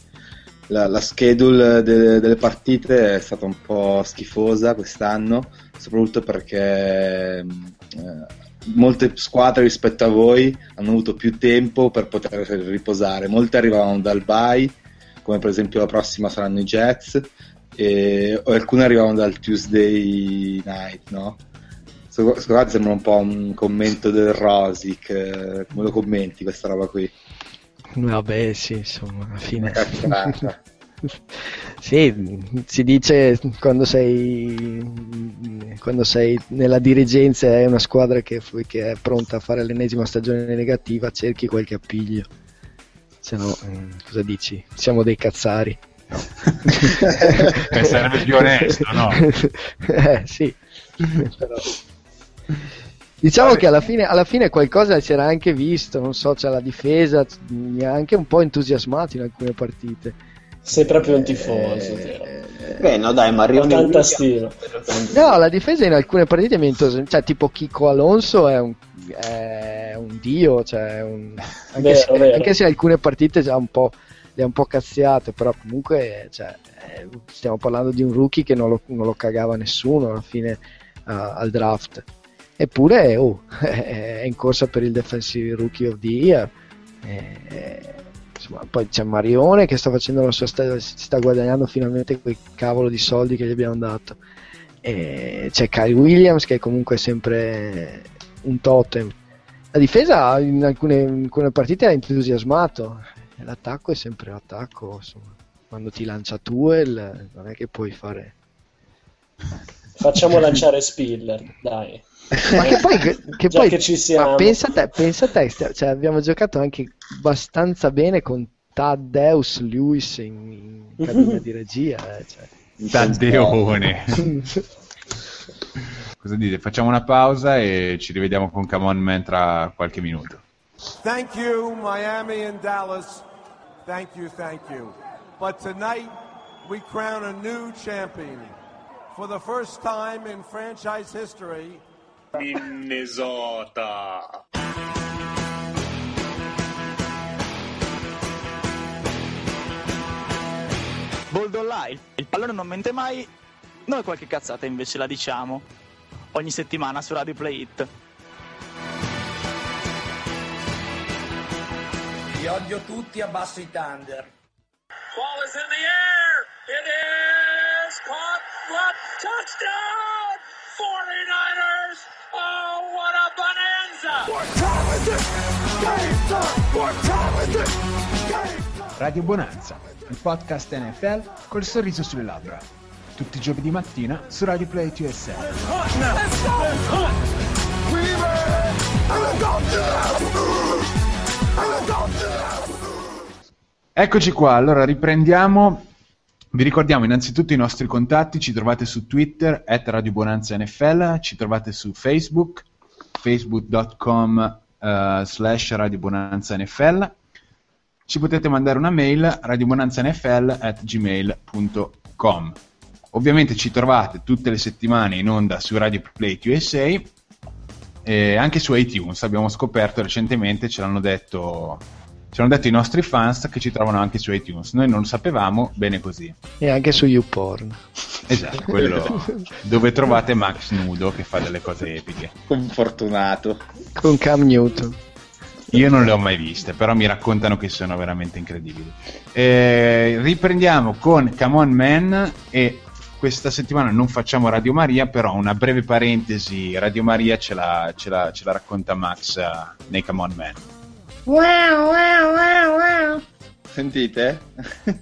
S4: la, la schedule de, delle partite è stata un po' schifosa quest'anno, soprattutto perché mm, eh, molte squadre rispetto a voi hanno avuto più tempo per poter riposare. Molte arrivavano dal bye, come per esempio la prossima saranno i Jets, e alcune arrivavano dal Tuesday night, no? Me sembra un po' un commento del Rosic, come lo commenti questa roba qui?
S5: Vabbè, sì, insomma, alla fine... (laughs) sì, si dice quando sei, quando sei nella dirigenza e hai una squadra che, che, è pronta a fare l'ennesima stagione negativa, cerchi qualche appiglio. Se no, eh, cosa dici? Siamo dei cazzari. No. (laughs)
S1: sarebbe più onesto, no? (laughs)
S5: eh, sì. Però... Diciamo che alla fine, alla fine, qualcosa si era anche visto, non so, c'è la difesa, mi ha anche un po' entusiasmato in alcune partite
S2: sei proprio un tifoso.
S3: Eh, beh, no, dai, Mario
S2: tanta stima.
S5: No, la difesa in alcune partite mi entusiasma. Cioè, tipo Chico Alonso è un, è un dio. Cioè un... Anche, vero, se, vero. anche, se, alcune partite già un po', le ha un po' cazziate, però comunque cioè, eh, stiamo parlando di un rookie che non lo, non lo cagava nessuno alla fine uh, al draft. Eppure oh, (laughs) è in corsa per il Defensive Rookie of the Year. Eh, insomma, poi c'è Marione che sta facendo la sua strada, si sta guadagnando finalmente quei cavolo di soldi che gli abbiamo dato. E c'è Kyle Williams che è comunque sempre un totem. La difesa in alcune, in alcune partite ha entusiasmato, l'attacco è sempre l'attacco, insomma. quando ti lancia Tuel non è che puoi fare...
S2: Facciamo lanciare Spiller, dai.
S5: Ma che poi, che (laughs) poi che ci siamo. pensa a te, pensa a te cioè, abbiamo giocato anche abbastanza bene con Taddeus Lewis in, in cabina di regia. Eh, cioè. (laughs)
S1: Taddeone. (laughs) Cosa dite? Facciamo una pausa e ci rivediamo con Come On Man tra qualche minuto.
S6: Thank you, Miami and Dallas. Thank you, thank you. But tonight we crown a new champion. For the first time in franchise history,
S7: Minnesota. Bold Online, il pallone non mente mai, noi qualche cazzata invece la diciamo. Ogni settimana su Radio Play It.
S8: Vi odio tutti, abbasso i Thunder.
S9: Ball is in the air. It is caught. What touchdown! 49ers!
S1: Radio Bonanza, il podcast NFL col sorriso sulle labbra. Tutti i giovedì mattina su Radio Play USA. Eccoci qua, allora riprendiamo vi ricordiamo innanzitutto i nostri contatti, ci trovate su Twitter, at Radio Bonanza NFL, ci trovate su Facebook, facebook.com uh, slash Radio Bonanza NFL, ci potete mandare una mail radiobonanzanfl at gmail.com. Ovviamente ci trovate tutte le settimane in onda su Radio Play USA e anche su iTunes, abbiamo scoperto recentemente, ce l'hanno detto ci hanno detto i nostri fans che ci trovano anche su iTunes. Noi non lo sapevamo, bene così.
S5: E anche su YouPorn.
S1: Esatto, quello (laughs) dove trovate Max nudo che fa delle cose epiche.
S4: Confortunato.
S5: Con Cam Newton.
S1: Io non le ho mai viste, però mi raccontano che sono veramente incredibili. Eh, riprendiamo con Come On Man e questa settimana non facciamo Radio Maria, però una breve parentesi, Radio Maria ce la, ce la, ce la racconta Max uh, nei Come On Man.
S10: Wow, wow, wow, wow.
S4: Sentite?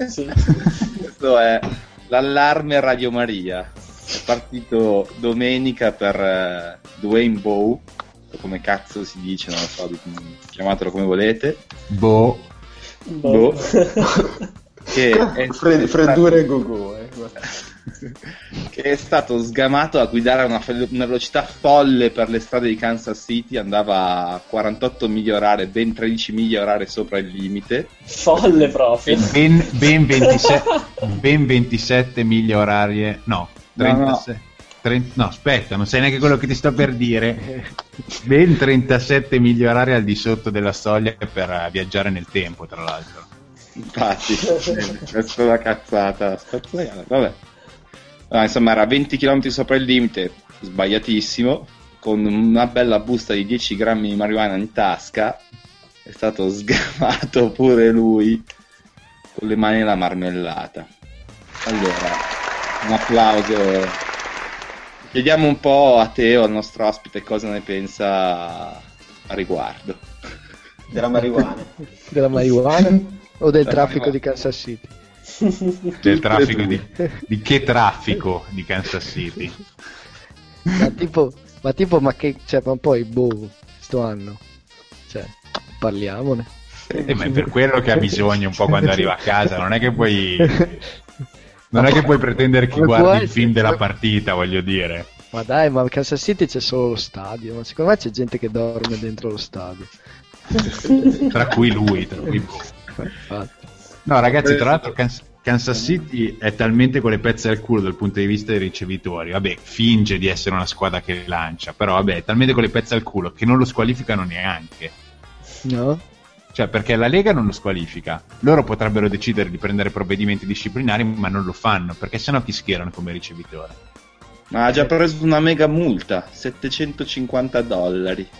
S4: Sì. (laughs) Questo è l'allarme Radio Maria. È partito domenica per uh, Dwayne Bow, o come cazzo si dice, non lo so, chiamatelo come volete,
S1: Boh,
S4: boh, che (laughs) è,
S3: Fred- freddure e go-go, eh.
S4: Che è stato sgamato a guidare a una, una velocità folle per le strade di Kansas City, andava a 48 miglia orare, ben 13 miglia orare sopra il limite.
S2: Folle proprio.
S1: ben, ben 27, ben 27 miglia orarie, no,
S4: No, no.
S1: 36. 30 no, aspetta, non sai neanche quello che ti sto per dire. Ben 37 miglia orarie al di sotto della soglia per eh, viaggiare nel tempo, tra l'altro.
S4: Infatti, questa (laughs) è una cazzata. Vabbè. No, insomma, era 20 km sopra il limite, sbagliatissimo, con una bella busta di 10 grammi di marijuana in tasca. È stato (laughs) sgamato pure lui con le mani nella marmellata. Allora, un applauso. Chiediamo un po' a Teo, al nostro ospite, cosa ne pensa a riguardo.
S3: Della marijuana.
S5: Della marijuana o del
S4: Della
S5: traffico
S4: marijuana.
S5: di Kansas City?
S1: Del traffico di, di che traffico di Kansas City?
S5: Ma tipo, ma tipo, ma che, cioè, ma poi, boh, sto anno, cioè, parliamone.
S1: Eh, ma è per quello che ha bisogno un po' quando arriva a casa, non è che puoi non è che puoi pretendere che guardi il film della partita, voglio dire.
S5: Ma dai, ma a Kansas City c'è solo lo stadio, ma secondo me c'è gente che dorme dentro lo stadio.
S1: Tra cui lui, tra cui
S5: Infatti.
S1: No, ragazzi, tra l'altro Kans- Kansas City è talmente con le pezze al culo dal punto di vista dei ricevitori. Vabbè, finge di essere una squadra che lancia, però vabbè, è talmente con le pezze al culo che non lo squalificano neanche.
S5: No?
S1: Cioè, perché la Lega non lo squalifica. Loro potrebbero decidere di prendere provvedimenti disciplinari, ma non lo fanno, perché sennò chi schierano come ricevitore?
S4: Ma ha già preso una mega multa, 750 dollari. (laughs)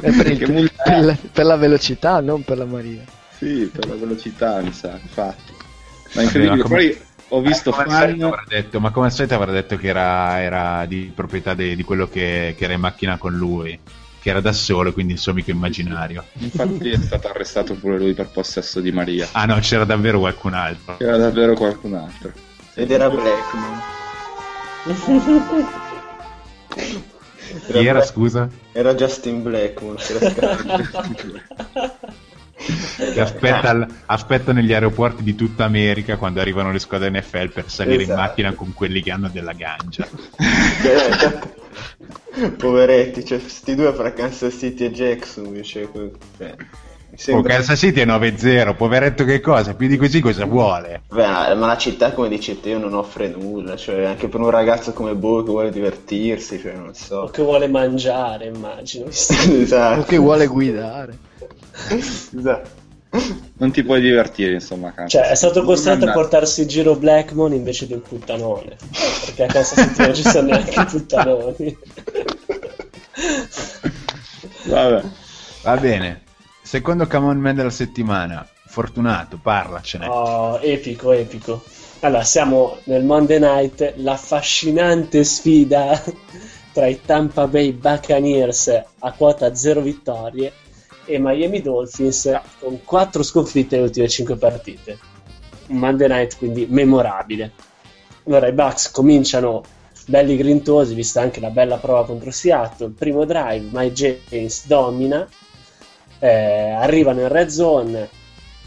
S5: È per, il- per la, per la velocità, non per la marina.
S4: Sì, per la velocità, mi sa, infatti. Ma
S1: Vabbè,
S4: incredibile,
S1: ma come-
S4: poi ho visto
S1: come al solito
S4: fan...
S1: detto, ma come al solito avrà detto che era, era di proprietà de- di quello che, che era in macchina con lui, che era da solo, quindi il suo amico immaginario.
S4: Infatti è stato arrestato pure lui per possesso di Maria.
S1: Ah no, c'era davvero qualcun altro.
S4: Era davvero qualcun altro.
S3: Ed era Blackman.
S1: Chi era, scusa?
S3: Era Justin Blackman. (laughs) (laughs) che
S1: aspetta, al- aspetta negli aeroporti di tutta America quando arrivano le squadre NFL per salire
S3: Esatto.
S1: in macchina con quelli che hanno della gancia.
S3: Cioè, Poveretti, cioè, sti due fra Kansas City e Jackson. Cioè, cioè, mi
S1: Oh,
S3: sembra...
S1: Kansas City è 9-0, poveretto che cosa? Più di così cosa vuole?
S3: Beh, ma la città, come dici te, non offre nulla. Cioè, anche per un ragazzo come Bo che vuole divertirsi, cioè, non
S2: O
S3: so.
S2: che vuole mangiare, immagino. (laughs)
S3: esatto.
S5: O che vuole guidare.
S3: Esatto.
S4: Non ti puoi divertire, insomma, Kansas
S2: Cioè, è stato costretto a portarsi in giro Blackmon invece del puttanone. Perché a City non ci sono neanche i puttanoni.
S4: Vabbè.
S1: Va bene. Secondo Come On Man della settimana. Fortunato, parlacene.
S2: Oh, epico, epico. Allora, siamo nel Monday Night, l'affascinante sfida tra i Tampa Bay Buccaneers a quota 0 vittorie e Miami Dolphins con 4 sconfitte nelle ultime 5 partite. Un Monday Night quindi memorabile. Allora, i Bucks cominciano belli grintosi, vista anche la bella prova contro Seattle. Primo drive, Mike James domina, eh, arrivano in red zone,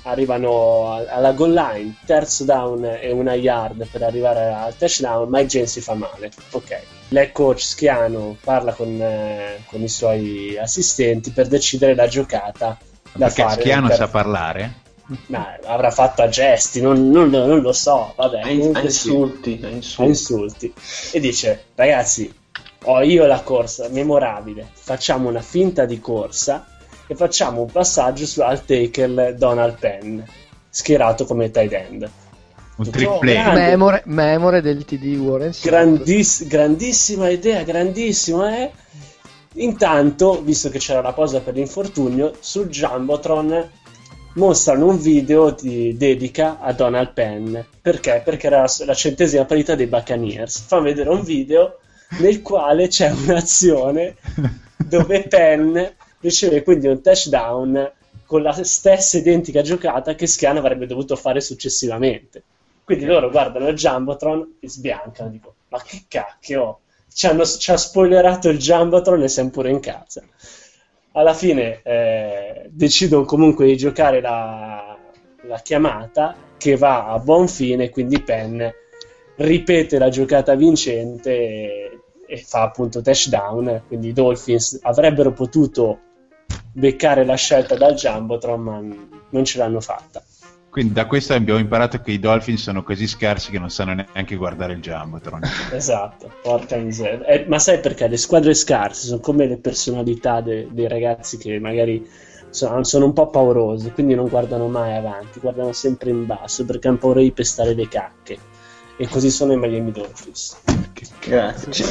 S2: arrivano alla goal line, terzo down e una yard per arrivare al touchdown, Mike James si fa male. Ok. L'head coach Schiano parla con, eh, con i suoi assistenti per decidere la giocata da
S1: Perché
S2: fare.
S1: Schiano
S2: per-
S1: sa parlare?
S2: Ma avrà fatto a gesti, non, non lo- non lo so, vabbè.
S3: A, in-
S2: comunque
S3: a
S2: sì
S3: insulti, a
S2: a
S3: insulti.
S2: insulti e dice ragazzi ho io la corsa memorabile facciamo una finta di corsa e facciamo un passaggio su al taker Donald Penn schierato come tight end
S1: Un play.
S2: grande.
S5: Memore, memore del TD Warren.
S2: Grandiss- grandissima idea grandissima eh? intanto visto che c'era la pausa per l'infortunio sul Jumbotron mostrano un video di dedica a Donald Penn perché? Perché era la, la centesima partita dei Buccaneers fanno vedere un video nel quale c'è un'azione (laughs) dove Penn riceve quindi un touchdown con la stessa identica giocata che Schiano avrebbe dovuto fare successivamente. Quindi loro guardano il Jumbotron e sbiancano, dico, ma che cacchio, ci, hanno, ci ha spoilerato il Jumbotron e siamo pure in casa. Alla fine eh, decidono comunque di giocare la, la chiamata che va a buon fine, quindi Penn ripete la giocata vincente e, e fa appunto touchdown, quindi i Dolphins avrebbero potuto beccare la scelta dal Jumbotron ma non ce l'hanno fatta.
S1: Quindi da questo abbiamo imparato che i Dolphins sono così scarsi che non sanno neanche guardare il Jumbotron. (laughs)
S2: Esatto, porca miseria. Eh, ma sai perché le squadre scarse sono come le personalità de- dei ragazzi che magari sono, sono un po' paurosi, quindi non guardano mai avanti, guardano sempre in basso perché hanno paura di pestare le cacche. E così sono i Miami Dolphins.
S1: Che,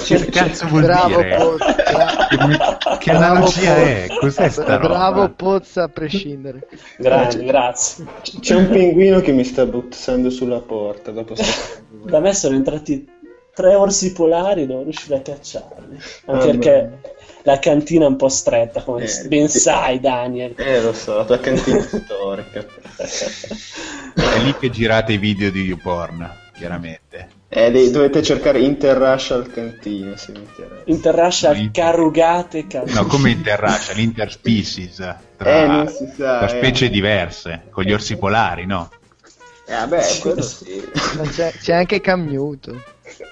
S1: che cazzo vuol
S5: Bravo
S1: dire?
S5: Pozza.
S1: Che, che analogia è? Cos'è sta roba?
S5: Bravo Pozza a prescindere.
S2: Grazie, grazie.
S3: C'è un pinguino che mi sta buttando sulla porta. Dopo sta... (laughs)
S2: Da me sono entrati tre orsi polari, devo riuscire a cacciarli. Anche
S3: Ah,
S2: perché la cantina è un po' stretta, come
S3: Eh,
S2: ben
S3: sì.
S2: sai, Daniel.
S3: Eh, lo so, la tua cantina storica. (laughs)
S1: È lì che girate i video di YouPorn, chiaramente.
S3: Eh, dei- dovete cercare Interracial Cantina, se vi interessa.
S2: Interracial
S1: Sì.
S2: carugate can-
S1: No, come interracia, l'interspecies tra, (laughs)
S3: Eh, non si sa,
S1: tra
S3: eh.
S1: specie diverse, con gli orsi polari, no?
S3: Eh, vabbè, quello sì.
S5: Ma c'è, c'è anche Cam Newton.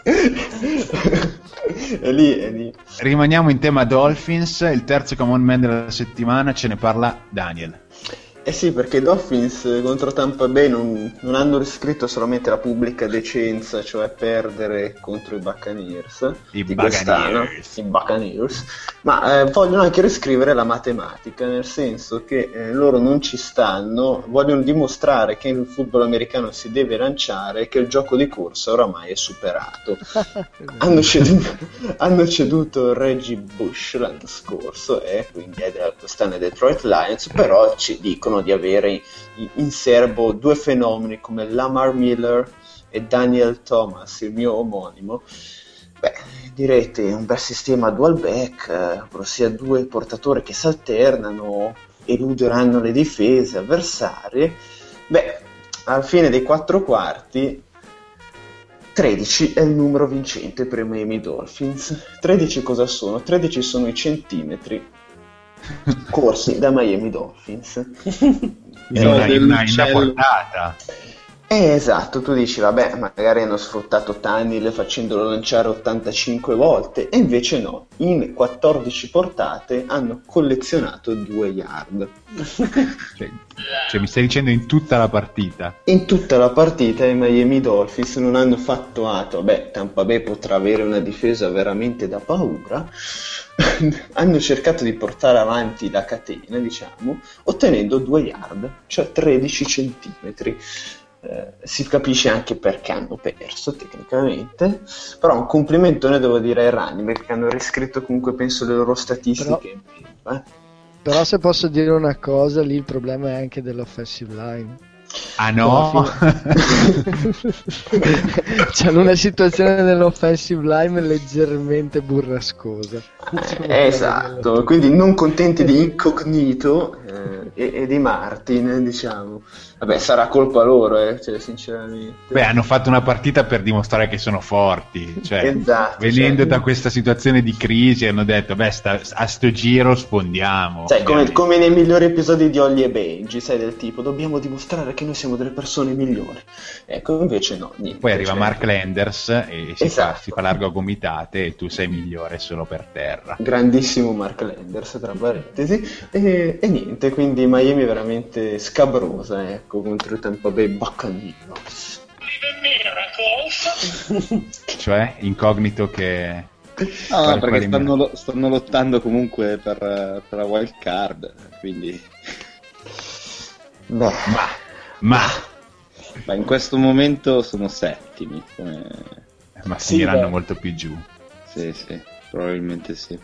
S5: (laughs)
S3: è lì, è lì.
S1: Rimaniamo in tema Dolphins, il terzo common man della settimana, ce ne parla Daniel.
S3: Eh sì, perché i Dolphins eh, contro Tampa Bay non, non hanno riscritto solamente la pubblica decenza, cioè perdere contro i Buccaneers
S1: I
S3: di
S1: Buccaneers.
S3: i Buccaneers, ma eh, vogliono anche riscrivere la matematica, nel senso che eh, loro non ci stanno, vogliono dimostrare che il football americano si deve lanciare e che il gioco di corsa oramai è superato. (laughs) hanno, ceduto, hanno ceduto Reggie Bush l'anno scorso e quindi è da- quest'anno Detroit Lions, però ci dicono di avere in, in serbo due fenomeni come Lamar Miller e Daniel Thomas, il mio omonimo. Beh, direte un bel sistema dual back, eh, ossia due portatori che si alternano, eluderanno le difese avversarie. Beh, alla fine dei quattro quarti 13 è il numero vincente per i Miami Dolphins. 13 cosa sono? 13 sono i centimetri (laughs) corsi da Miami Dolphins. (laughs)
S1: In una, una- una portata.
S3: Eh, esatto, tu dici, vabbè, magari hanno sfruttato Tannehill facendolo lanciare 85 volte, e invece no, in 14 portate hanno collezionato 2 yard. (laughs)
S1: Cioè, cioè, mi stai dicendo in tutta la partita.
S3: In tutta la partita i Miami Dolphins non hanno fatto atto, vabbè, Tampa Bay potrà avere una difesa veramente da paura, (laughs) hanno cercato di portare avanti la catena, diciamo, ottenendo 2 yard, cioè 13 centimetri. Eh, si capisce anche perché hanno perso tecnicamente, però un complimento ne devo dire ai Rani perché hanno riscritto comunque penso le loro statistiche. Eh.
S5: Però se posso dire una cosa, lì il problema è anche dell'offensive line.
S1: Ah no? (laughs)
S5: C'è una situazione dell'offensive line leggermente burrascosa.
S3: Eh, esatto, quindi non contenti di Incognito eh, e, e di Martin, diciamo. Vabbè, sarà colpa loro, eh, cioè, sinceramente.
S1: Beh, hanno fatto una partita per dimostrare che sono forti. Cioè,
S3: Esatto,
S1: venendo
S3: cioè-
S1: da questa situazione di crisi, hanno detto: Beh, sta- a sto giro spondiamo.
S3: Sai, come, come nei migliori episodi di Ollie e Benji, sai, del tipo, dobbiamo dimostrare che noi siamo delle persone migliori. Ecco, invece no, niente.
S1: Poi arriva
S3: cioè-
S1: Mark Landers e si,
S3: Esatto.
S1: fa, si fa largo a gomitate e tu sei migliore solo per terra.
S3: Grandissimo Mark Landers, tra parentesi. E, e niente, quindi Miami è veramente scabrosa, ecco, contro i Tampa Bay Buccaneers.
S1: Cioè, incognito che.
S4: No, no, perché stanno, lo- stanno lottando comunque per, per la wild card, quindi
S3: Beh,
S1: Ma,
S4: ma in questo momento sono settimi. come-
S1: ma
S2: Sì,
S1: finiranno
S2: beh.
S1: molto più giù.
S4: Sì, sì, probabilmente sì.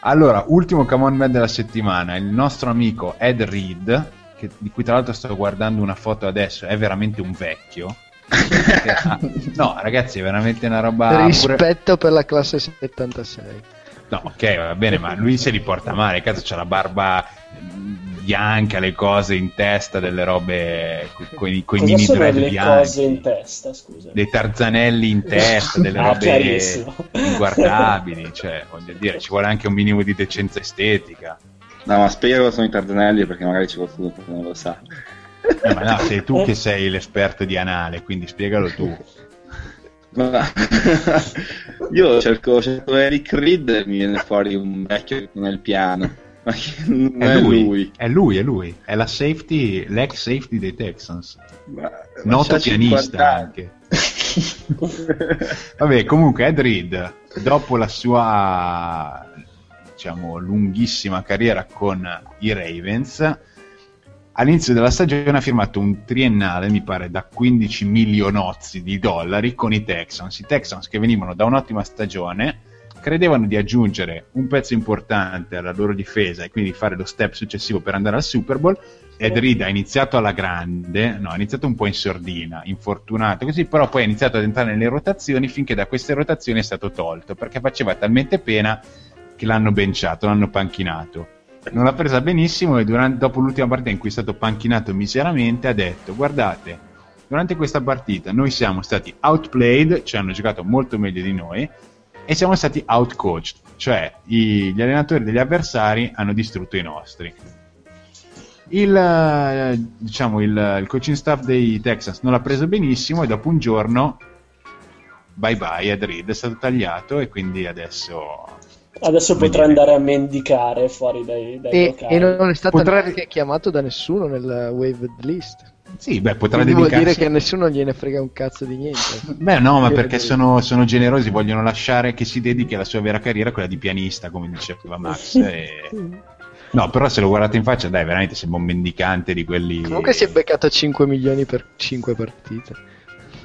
S1: Allora, ultimo come on man della settimana, il nostro amico Ed Reed, che- di cui tra l'altro sto guardando una foto adesso, è veramente un vecchio. Perché (laughs) ha- no, ragazzi, è veramente una roba. pure-
S5: Rispetto per la classe 76.
S1: No, ok, va bene, ma lui se li porta male, cazzo c'ha la barba bianca, le cose in testa, delle robe con i mini
S2: sono
S1: dread
S2: le
S1: bianchi.
S2: cose in testa, scusa?
S1: dei tarzanelli in testa, (laughs) delle
S2: Ah,
S1: robe inguardabili, cioè, voglio dire, ci vuole anche un minimo di decenza estetica.
S4: No, ma spiega cosa sono i Tardanelli perché magari c'è qualcuno che non lo sa.
S1: Eh, ma no, sei tu (laughs) che sei l'esperto di anale, quindi spiegalo tu.
S4: Ma- (laughs) Io cerco, cerco Eric Reed e mi viene fuori un vecchio il piano. Ma non
S1: È
S4: è
S1: lui,
S4: lui.
S1: è lui, è lui, è la safety, l'ex safety dei Texans.
S4: Ma- ma 50
S1: pianista anche. (laughs) Vabbè, comunque Ed Reed, dopo la sua diciamo lunghissima carriera con i Ravens, all'inizio della stagione ha firmato un triennale, mi pare, da 15 milionozzi di dollari con i Texans. I Texans che venivano da un'ottima stagione credevano di aggiungere un pezzo importante alla loro difesa e quindi fare lo step successivo per andare al Super Bowl. Ed Reed ha iniziato alla grande, no, ha iniziato un po' in sordina, infortunato così, però poi ha iniziato ad entrare nelle rotazioni finché da queste rotazioni è stato tolto perché faceva talmente pena che l'hanno benciato, l'hanno panchinato. Non l'ha presa benissimo e durante- dopo l'ultima partita in cui è stato panchinato miseramente ha detto guardate, durante questa partita noi siamo stati outplayed, cioè hanno giocato molto meglio di noi e siamo stati outcoached, cioè i- gli allenatori degli avversari hanno distrutto i nostri. Il, eh, diciamo, il, il coaching staff dei Texans non l'ha preso benissimo e dopo un giorno bye bye Ed Reed è stato tagliato e quindi adesso
S2: Adesso potrà
S1: dire.
S2: andare a mendicare fuori dai, dai
S5: E,
S2: locali.
S5: e non è stato
S1: Potrà-
S5: neanche chiamato da nessuno nel waived list.
S1: Sì beh potrà
S5: Quindi vuol dire
S1: dedicarsi
S5: che a nessuno gliene frega un cazzo di niente. (laughs)
S1: Beh, no, ma perché sono, sono generosi, vogliono lasciare che si dedichi alla sua vera carriera, quella di pianista, come diceva Max. e- No, però se lo guardate in faccia, dai, veramente sembra un mendicante di quelli.
S5: Comunque si è beccato 5 milioni per 5 partite.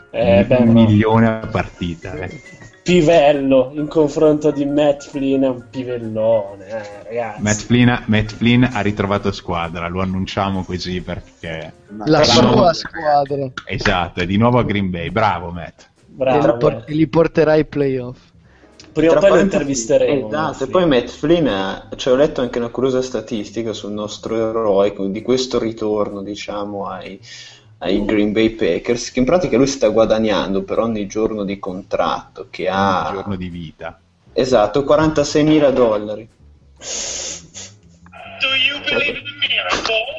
S2: Eh, beh,
S1: un
S2: no.
S1: milione a partita. eh.
S2: Pivello in confronto di Matt Flynn è un pivellone, eh, ragazzi.
S1: Matt, Flynn, Matt Flynn ha ritrovato squadra, lo annunciamo così perché.
S5: La sua squadra.
S1: Esatto, è di nuovo a Green Bay. Bravo, Matt.
S2: Bravo.
S5: li, por- e li porterà ai playoff.
S2: Prima o poi lo intervisteremo.
S3: Esatto,
S2: Matt
S3: e poi Matt Flynn, ha- cioè, ho letto anche una curiosa statistica sul nostro eroe, di questo ritorno, diciamo, ai, ai Green Bay Packers, che in pratica lui sta guadagnando per ogni giorno di contratto che
S1: Un
S3: ha,
S1: giorno di vita.
S3: esatto, 46 mila dollari.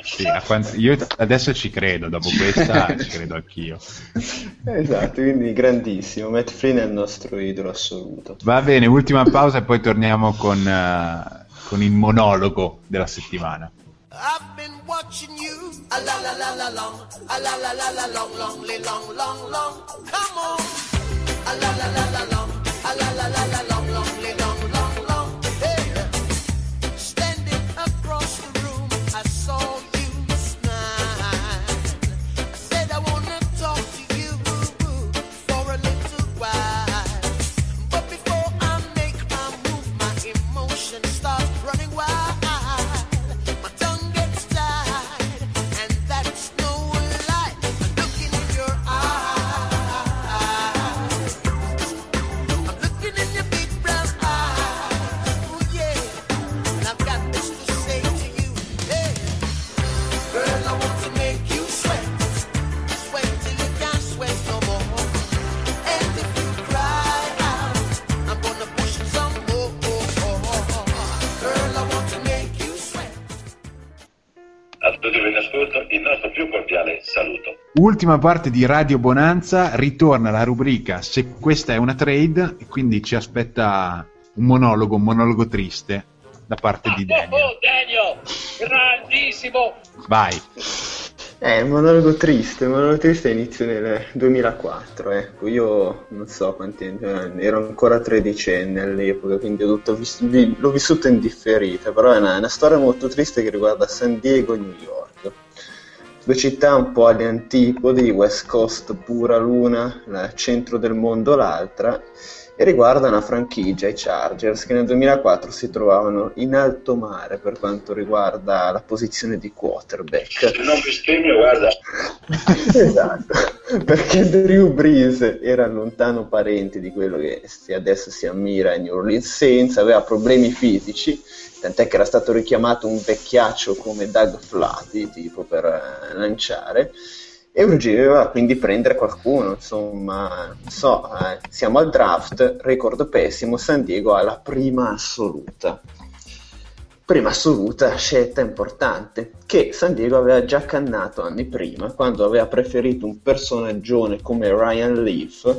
S1: Sì, quant- io adesso ci credo, dopo questa ci credo anch'io. (laughs)
S3: Esatto, quindi grandissimo, Matt Flynn è il nostro idolo assoluto.
S1: Va bene, ultima pausa e poi torniamo con, eh, con il monologo della settimana.
S11: I've been watching you. A la la la la long. A la la la la long, long, long, long, long. Come on. A la la la la long. A la la la la long, long, long,
S12: saluto.
S1: Ultima parte di Radio Bonanza, ritorna la rubrica Se questa è una trade, e quindi ci aspetta un monologo, un monologo triste da parte di Daniel.
S9: Oh, Daniel, grandissimo.
S1: Vai.
S3: Eh, monologo triste, monologo triste inizio nel 2004, ecco, io non so quanti anni, ero ancora tredicenne all'epoca, quindi ho dovuto vis- vi- l'ho vissuto in differita, però è una, è una storia molto triste che riguarda San Diego e New York. Due città un po' agli antipodi, West Coast pura l'una, centro del mondo l'altra, e riguarda una franchigia, i Chargers, che nel 2004 si trovavano in alto mare per quanto riguarda la posizione di quarterback.
S12: Se non bestemmio, guarda, (laughs)
S3: esatto. perché Drew Brees era lontano parente di quello che adesso si ammira ai New Orleans Saints, aveva problemi fisici, tant'è che era stato richiamato un vecchiaccio come Doug Flutie, tipo per eh, lanciare, e urgeva quindi prendere qualcuno, insomma, non so, eh, siamo al draft, record pessimo, San Diego ha la prima assoluta. Prima assoluta scelta importante che San Diego aveva già cannato anni prima quando aveva preferito un personaggione come Ryan Leaf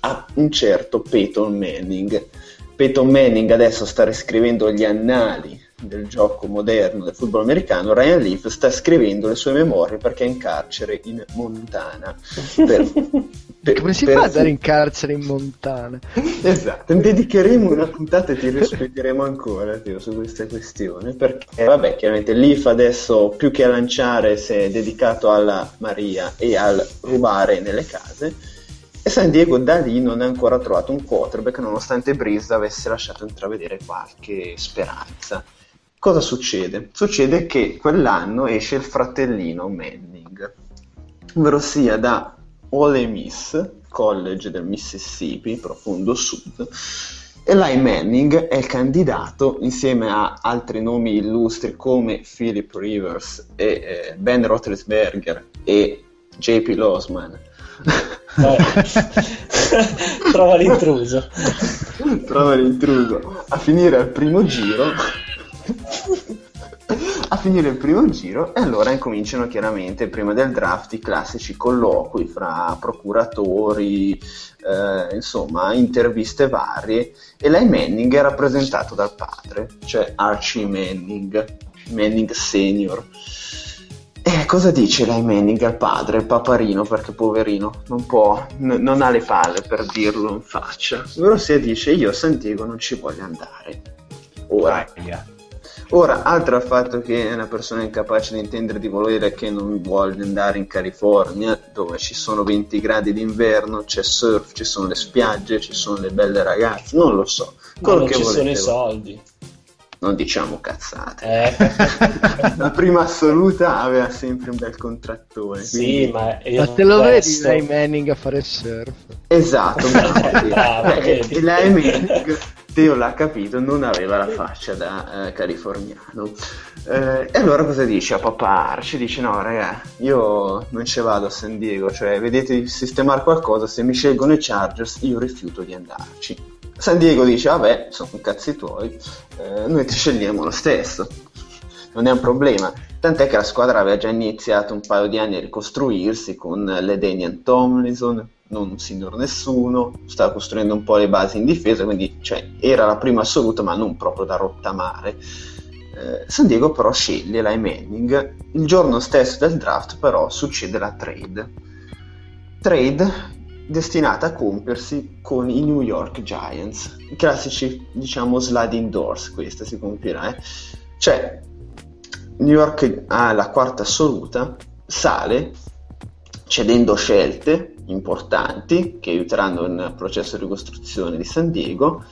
S3: a un certo Peyton Manning. Peyton Manning adesso sta riscrivendo gli annali del gioco moderno del football americano, Ryan Leaf sta scrivendo le sue memorie perché è in carcere in Montana. Per- per- (laughs)
S5: Come si
S3: per-
S5: fa ad andare in (laughs) carcere in Montana?
S3: Esatto, dedicheremo una puntata e ti rispetteremo ancora Teo, su questa questione perché vabbè chiaramente Leaf adesso più che a lanciare si è dedicato alla Maria e al rubare nelle case e San Diego da lì non ha ancora trovato un quarterback nonostante Breeze avesse lasciato intravedere qualche speranza. Cosa succede? Succede che quell'anno esce il fratellino Manning, ovvero sia da Ole Miss, college del Mississippi, profondo sud, e Eli Manning è il candidato insieme a altri nomi illustri come Philip Rivers e eh, Ben Roethlisberger e JP Losman. (laughs)
S2: Trova l'intruso.
S3: Trova l'intruso a finire al primo giro. (laughs) a finire il primo giro e allora incominciano chiaramente prima del draft i classici colloqui fra procuratori, eh, insomma interviste varie e lei Manning è rappresentato dal padre, cioè Archie Manning, Manning senior. E cosa dice lei Manning al padre, il paparino, perché poverino non può, n- non ha le palle per dirlo in faccia. Ovvero si dice io a San Diego non ci voglio andare. Ora, Ora, altro al fatto che è una persona incapace di intendere di volere che non vuole andare in California, dove ci sono 20 gradi d'inverno, c'è surf, ci sono le spiagge, ci sono le belle ragazze, non lo so.
S2: Ma non
S3: che
S2: ci sono i
S3: volete
S2: soldi.
S3: Non diciamo cazzate.
S2: Eh, (laughs)
S3: La prima assoluta aveva sempre un bel contrattone.
S2: sì,
S3: quindi-
S2: ma io
S5: Ma te lo vedi
S2: questo-
S5: Ray Manning a fare surf?
S3: Esatto, bravo. (laughs)
S2: Bravo,
S3: Eh,
S2: vedi.
S3: e lei Manning, Teo l'ha capito, non aveva la faccia da eh, californiano. Eh, e allora cosa dice a papà Arci? Dice no raga, io non ci vado a San Diego, cioè vedete di sistemare qualcosa, se mi scelgono i Chargers io rifiuto di andarci. San Diego dice vabbè, sono cazzi tuoi, eh, noi ti scegliamo lo stesso non è un problema. Tant'è che la squadra aveva già iniziato un paio di anni a ricostruirsi con Ledenian Tomlinson, non un signor nessuno, stava costruendo un po' le basi in difesa, quindi cioè, era la prima assoluta, ma non proprio da rottamare. Eh, San Diego però sceglie la Manning. Il giorno stesso del draft però succede la trade. Trade destinata a compiersi con i New York Giants. I classici, diciamo, sliding doors, questa si compirà. Eh. Cioè, New York ha la quarta assoluta, sale cedendo scelte importanti che aiuteranno nel processo di ricostruzione di San Diego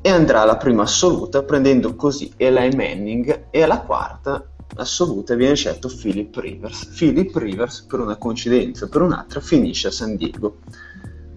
S3: e andrà alla prima assoluta prendendo così Eli Manning e alla quarta assoluta viene scelto Philip Rivers. Philip Rivers per una coincidenza, per un'altra finisce a San Diego.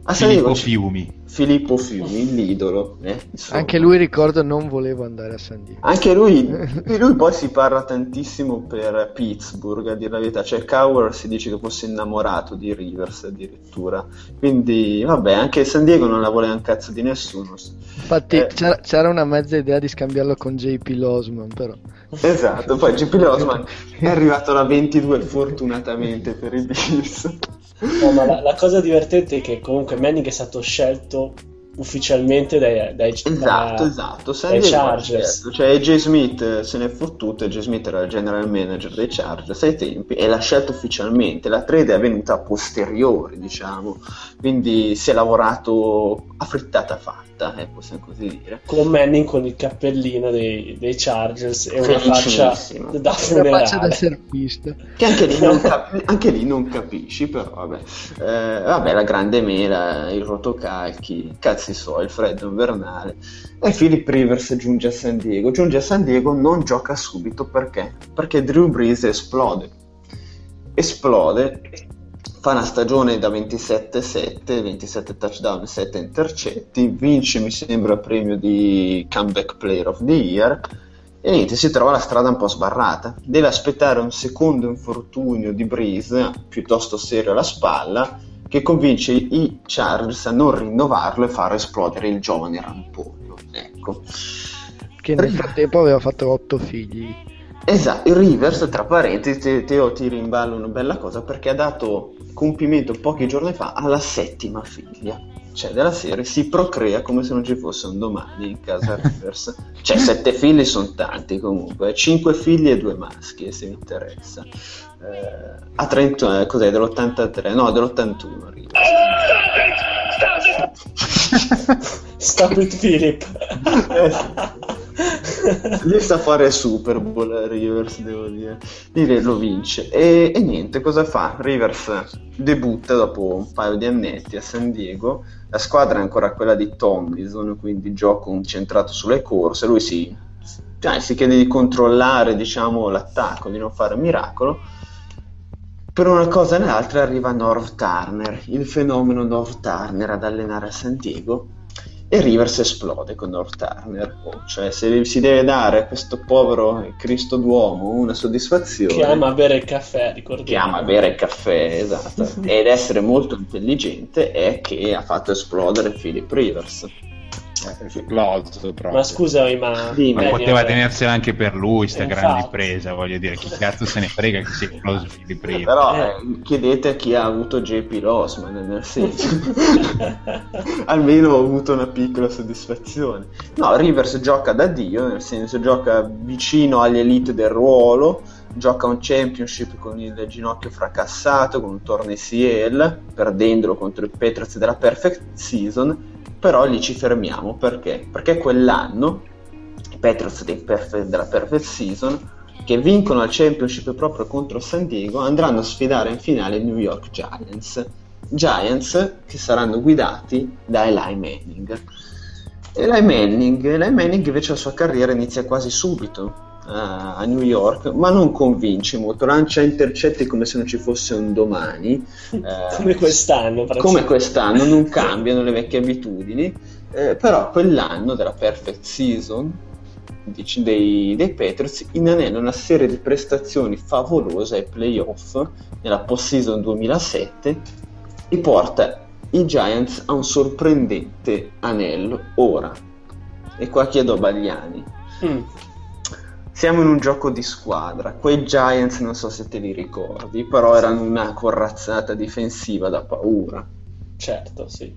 S3: A San
S1: Filippo
S3: Diego
S1: Fiumi.
S3: Filippo Fiumi, l'idolo. eh.
S5: Anche lui, ricordo, non voleva andare a San Diego.
S3: Anche lui, (laughs) di lui poi si parla tantissimo per Pittsburgh, a dire la verità, cioè Cowher si dice che fosse innamorato di Rivers addirittura, quindi vabbè, anche San Diego non la voleva un cazzo di nessuno.
S5: Infatti
S3: Eh.
S5: c'era, c'era una mezza idea di scambiarlo con JP Losman, però.
S3: Esatto, poi GP Losman è arrivato alla 22 fortunatamente per i Bills.
S2: No, ma la, la cosa divertente è che comunque Manning è stato scelto ufficialmente dai, dai,
S3: Esatto,
S2: da-
S3: esatto,
S2: dai Chargers.
S3: scelto. Cioè AJ Smith eh, se n'è fottuto, AJ Smith era il general manager dei Chargers ai tempi e l'ha scelto ufficialmente, la trade è avvenuta a posteriori, diciamo, quindi si è lavorato a frittata fatta, eh, possiamo così dire.
S2: Con Manning con il cappellino dei, dei Chargers e una faccia da
S5: Una faccia da
S2: funerale.
S5: surfista.
S3: Che anche lì non, cap- (laughs) anche lì non capisci, però vabbè. Eh, vabbè, la grande mela, il rotocalchi, cazzi suoi, il freddo invernale. E Philip Rivers giunge a San Diego. Giunge a San Diego, non gioca subito perché? Perché Drew Brees esplode. Esplode fa una stagione da 27-7, 27 touchdown e 7 intercetti, vince mi sembra il premio di Comeback Player of the Year e niente, si trova la strada un po' sbarrata. Deve aspettare un secondo infortunio di Breeze, piuttosto serio alla spalla, che convince i Chargers a non rinnovarlo e far esplodere il giovane rampollo. Ecco.
S5: Che nel frattempo aveva fatto otto figli.
S3: Esatto, il Rivers, tra parentesi, te, Teo ti rimballo una bella cosa perché ha dato compimento pochi giorni fa alla settima figlia. Cioè, della serie si procrea come se non ci fosse un domani in casa (laughs) Rivers. cioè, sette figli sono tanti comunque, cinque figli e due maschi, se vi interessa. Eh, a 30, eh, cos'è, dell'83? No, dell'81 Rivers.
S2: Stop it, Philip.
S3: Gli (laughs) sta a fare Super Bowl Rivers, devo dire. Direi lo vince. E, e, niente, cosa fa? Rivers debutta dopo un paio di annetti a San Diego. La squadra è ancora quella di Tomlinson, quindi gioco incentrato sulle corse. Lui si, cioè, si chiede di controllare diciamo, l'attacco, di non fare miracolo. Per una cosa e l'altra arriva North Turner, il fenomeno North Turner ad allenare a San Diego e Rivers esplode con North Turner. Oh, cioè, se si deve dare a questo povero Cristo d'uomo una soddisfazione.
S2: Che ama bere il caffè, ricordiamo.
S3: Che ama bere il caffè, esatto. (laughs) ed essere molto intelligente è che ha fatto esplodere Philip Rivers.
S4: Proprio.
S2: Ma scusami, ma,
S1: Sì, ma poteva tenersela anche per lui sta
S2: Eh,
S1: grande
S2: infatti.
S1: presa, voglio dire, chi cazzo se ne frega che sia esploso Philip Rivers.
S3: Però
S2: Eh.
S3: eh, chiedete a chi ha avuto JP Rossman, nel senso. (laughs) (laughs) Almeno ho avuto una piccola soddisfazione. No, Rivers gioca da Dio, nel senso gioca vicino agli elite del ruolo, gioca un championship con il ginocchio fracassato, con un torneo ACL, perdendolo contro i Patriots della Perfect Season, però lì ci fermiamo perché? Perché quell'anno i Patriots Perfe- della Perfect Season che vincono al championship proprio contro San Diego andranno a sfidare in finale i New York Giants. Giants che saranno guidati da Eli Manning. Eli Manning, Eli Manning invece la sua carriera inizia quasi subito a New York ma non convince molto lancia intercetti come se non ci fosse un domani eh,
S2: Come quest'anno,
S3: come quest'anno non cambiano le vecchie abitudini, eh, però quell'anno della perfect season dici, dei, dei Patriots inanella una serie di prestazioni favolose ai playoff nella post-season 2007 e porta i Giants a un sorprendente anello ora. E qua chiedo a Bagliani.
S2: Mm.
S3: Siamo in un gioco di squadra. Quei Giants, non so se te li ricordi, però erano una corazzata difensiva da paura.
S2: Certo, sì.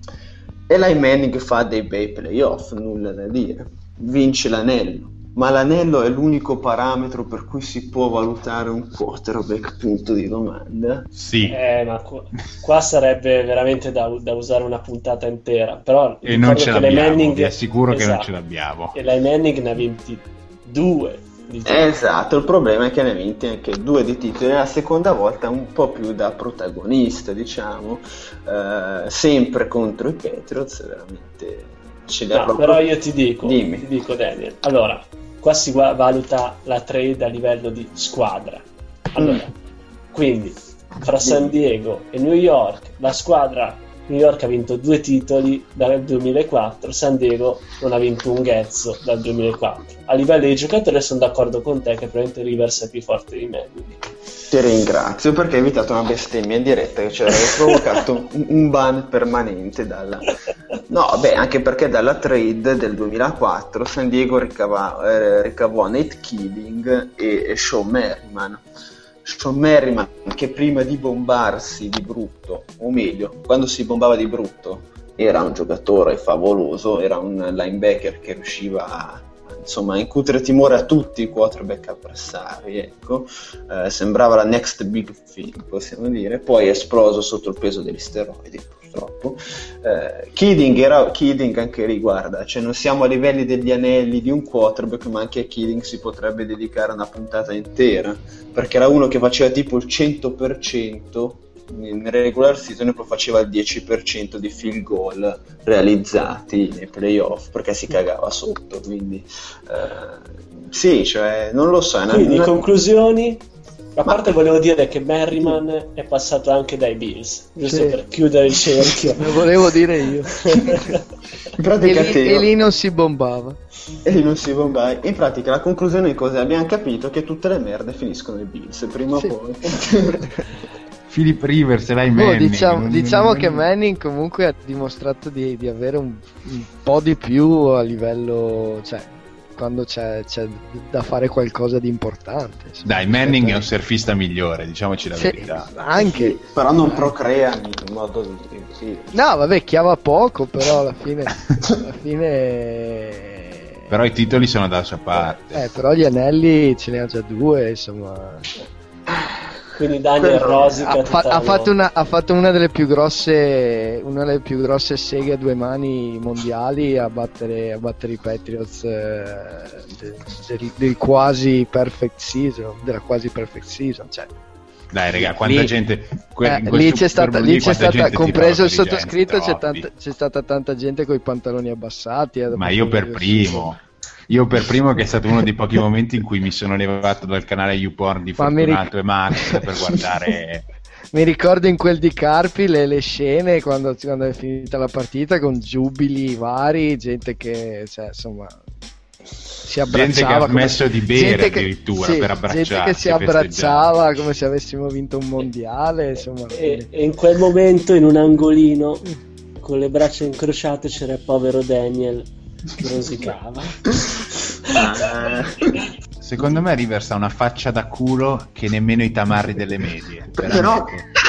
S3: Eli Manning fa dei bei playoff, nulla da dire. Vince l'anello. Ma l'anello è l'unico parametro per cui si può valutare un quarterback, punto di domanda.
S1: Sì,
S2: Eh, ma qua, qua sarebbe veramente da, da usare una puntata intera. Però
S1: e non
S2: ricordo
S1: ce
S2: che le
S1: l'abbiamo,
S2: Manning-
S1: vi assicuro che non
S2: Esatto.
S1: ce l'abbiamo.
S2: E lei Manning ne ha 22 di titoli.
S3: Esatto, il problema è che ne ha vinti anche due di titoli. La seconda volta un po' più da protagonista, diciamo, eh, sempre contro i Patriots, veramente li ha
S2: No,
S3: proprio-
S2: però io ti dico,
S3: Dimmi.
S2: ti dico Daniel, allora, qua si valuta la trade a livello di squadra. Allora,
S3: Mm.
S2: quindi fra San Diego e New York, la squadra New York ha vinto due titoli dal 2004, San Diego non ha vinto un ghezzo dal 2004. A livello di giocatori sono d'accordo con te che probabilmente Rivers è più forte di me. quindi.
S3: Ti ringrazio perché hai evitato una bestemmia in diretta che ci avrebbe (laughs) provocato un, ban permanente dalla... No, beh, anche perché dalla trade del 2004 San Diego ricava- eh, ricavò Nate Killing e, Sean Merriman. Sean Merriman che prima di bombarsi di brutto, o meglio, quando si bombava di brutto, era un giocatore favoloso, era un linebacker che riusciva a insomma, incutere timore a tutti i quarterback avversari, ecco. Eh, sembrava la next big thing, possiamo dire, poi è esploso sotto il peso degli steroidi, purtroppo. Eh, Kidding, era, Kidding anche riguarda, cioè non siamo a livelli degli anelli di un quarterback, ma anche a Kidding si potrebbe dedicare una puntata intera, perché era uno che faceva tipo il 100% in regular season e poi faceva il 10% di field goal realizzati nei playoff perché si cagava sotto quindi eh, sì cioè non lo so
S2: Quindi,
S3: una-
S2: conclusioni, A parte volevo dire che Merriman è passato anche dai Bills, giusto
S5: Sì.
S2: per chiudere il cerchio. (laughs)
S5: Lo volevo dire io.
S3: In pratica
S5: e, lì, e lì non si bombava.
S3: E lì non si bomba. In pratica la conclusione è cosa? Abbiamo capito che tutte le merde finiscono ai Bills, prima
S5: Sì.
S3: o poi. (laughs)
S1: Philip Rivers e l'hai
S5: Boh,
S1: Manning.
S5: diciamo diciamo che Manning comunque ha dimostrato di, di avere un, un po' di più a livello, cioè, quando c'è, c'è da fare qualcosa di importante. insomma.
S1: Dai, Manning è un surfista migliore, diciamoci la
S5: Sì,
S1: verità.
S5: anche.
S3: Però non procrea in modo sì.
S5: No, vabbè, chiava poco, però alla fine... (laughs) alla fine...
S1: Però i titoli sono dalla sua parte.
S5: Eh, però gli anelli ce ne ha già due, insomma.
S2: Quindi Daniel Rosica
S5: ha, fa- ha fatto una, ha fatto una delle più grosse una delle più grosse seghe a due mani mondiali a battere, a battere i Patriots eh, de- del, del quasi perfect season della quasi perfect season cioè,
S1: Dai, raga, quanta
S5: Lì-
S1: gente. que-
S5: eh, lì c'è stata, lì c'è stata compreso il sottoscritto c'è, tanta- c'è stata tanta gente con i pantaloni abbassati eh,
S1: Ma io per primo. Io per primo che è stato uno dei pochi (laughs) momenti in cui mi sono levato dal canale YouPorn di
S5: Ma
S1: Fortunato e Max per guardare (laughs)
S5: Mi ricordo in quel di Carpi le, le scene quando, quando è finita la partita con giubili vari, gente che cioè, insomma si
S1: gente che
S5: abbracciava
S1: ha
S5: come-
S1: smesso di bere
S5: gente che-
S1: addirittura
S5: sì,
S1: per abbracciarsi.
S5: gente che si abbracciava come se avessimo vinto un mondiale insomma
S2: E, e in quel momento, in un angolino, con le braccia incrociate, c'era il povero Daniel rosicava.
S1: Secondo me Rivers ha una faccia da culo che nemmeno i tamarri delle medie.
S3: Però,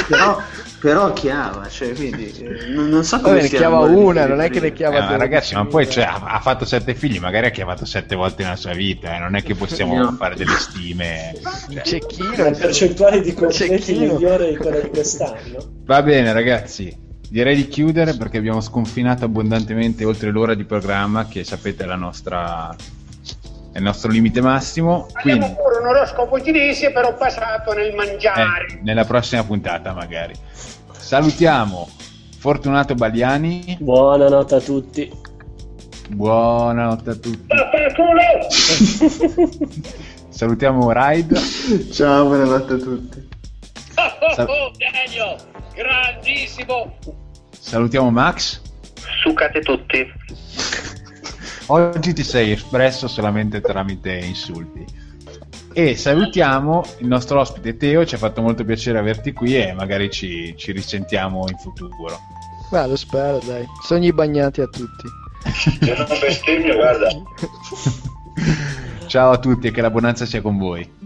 S3: però, però chiava, cioè, quindi eh, non, non so come
S5: Vabbè, ne
S3: sia
S5: chiava una, non è che ne chiava
S1: Eh, ma
S5: due.
S1: ragazzi, ma poi cioè, ha, ha fatto sette figli, magari ha chiamato sette volte nella sua vita, eh, non è che possiamo
S3: No.
S1: fare delle stime. cioè.
S5: cecchino
S2: La percentuale di completi
S5: Cecchino.
S2: migliore di quella di quest'anno.
S1: Va bene, ragazzi. Direi di chiudere perché abbiamo sconfinato abbondantemente oltre l'ora di programma, che sapete è la nostra è il nostro limite massimo. Quindi,
S13: Abbiamo pure un oroscopo cinese però basato nel mangiare.
S1: eh, nella prossima puntata, magari. Salutiamo Fortunato Baliani.
S2: Buonanotte a tutti.
S1: Buonanotte a tutti. Salutiamo Ride.
S3: Ciao, buonanotte a tutti.
S1: Sal- (laughs)
S8: Oh, Daniel, grandissimo.
S1: salutiamo Max.
S14: Sucate tutti.
S1: Oggi ti sei espresso solamente tramite insulti. E salutiamo il nostro ospite Teo, ci ha fatto molto piacere averti qui e magari ci, ci risentiamo in futuro.
S5: Ma lo spero dai sogni bagnati a tutti
S12: Se non bestemmio, guarda. (laughs)
S1: Ciao a tutti e che la buonanza sia con voi.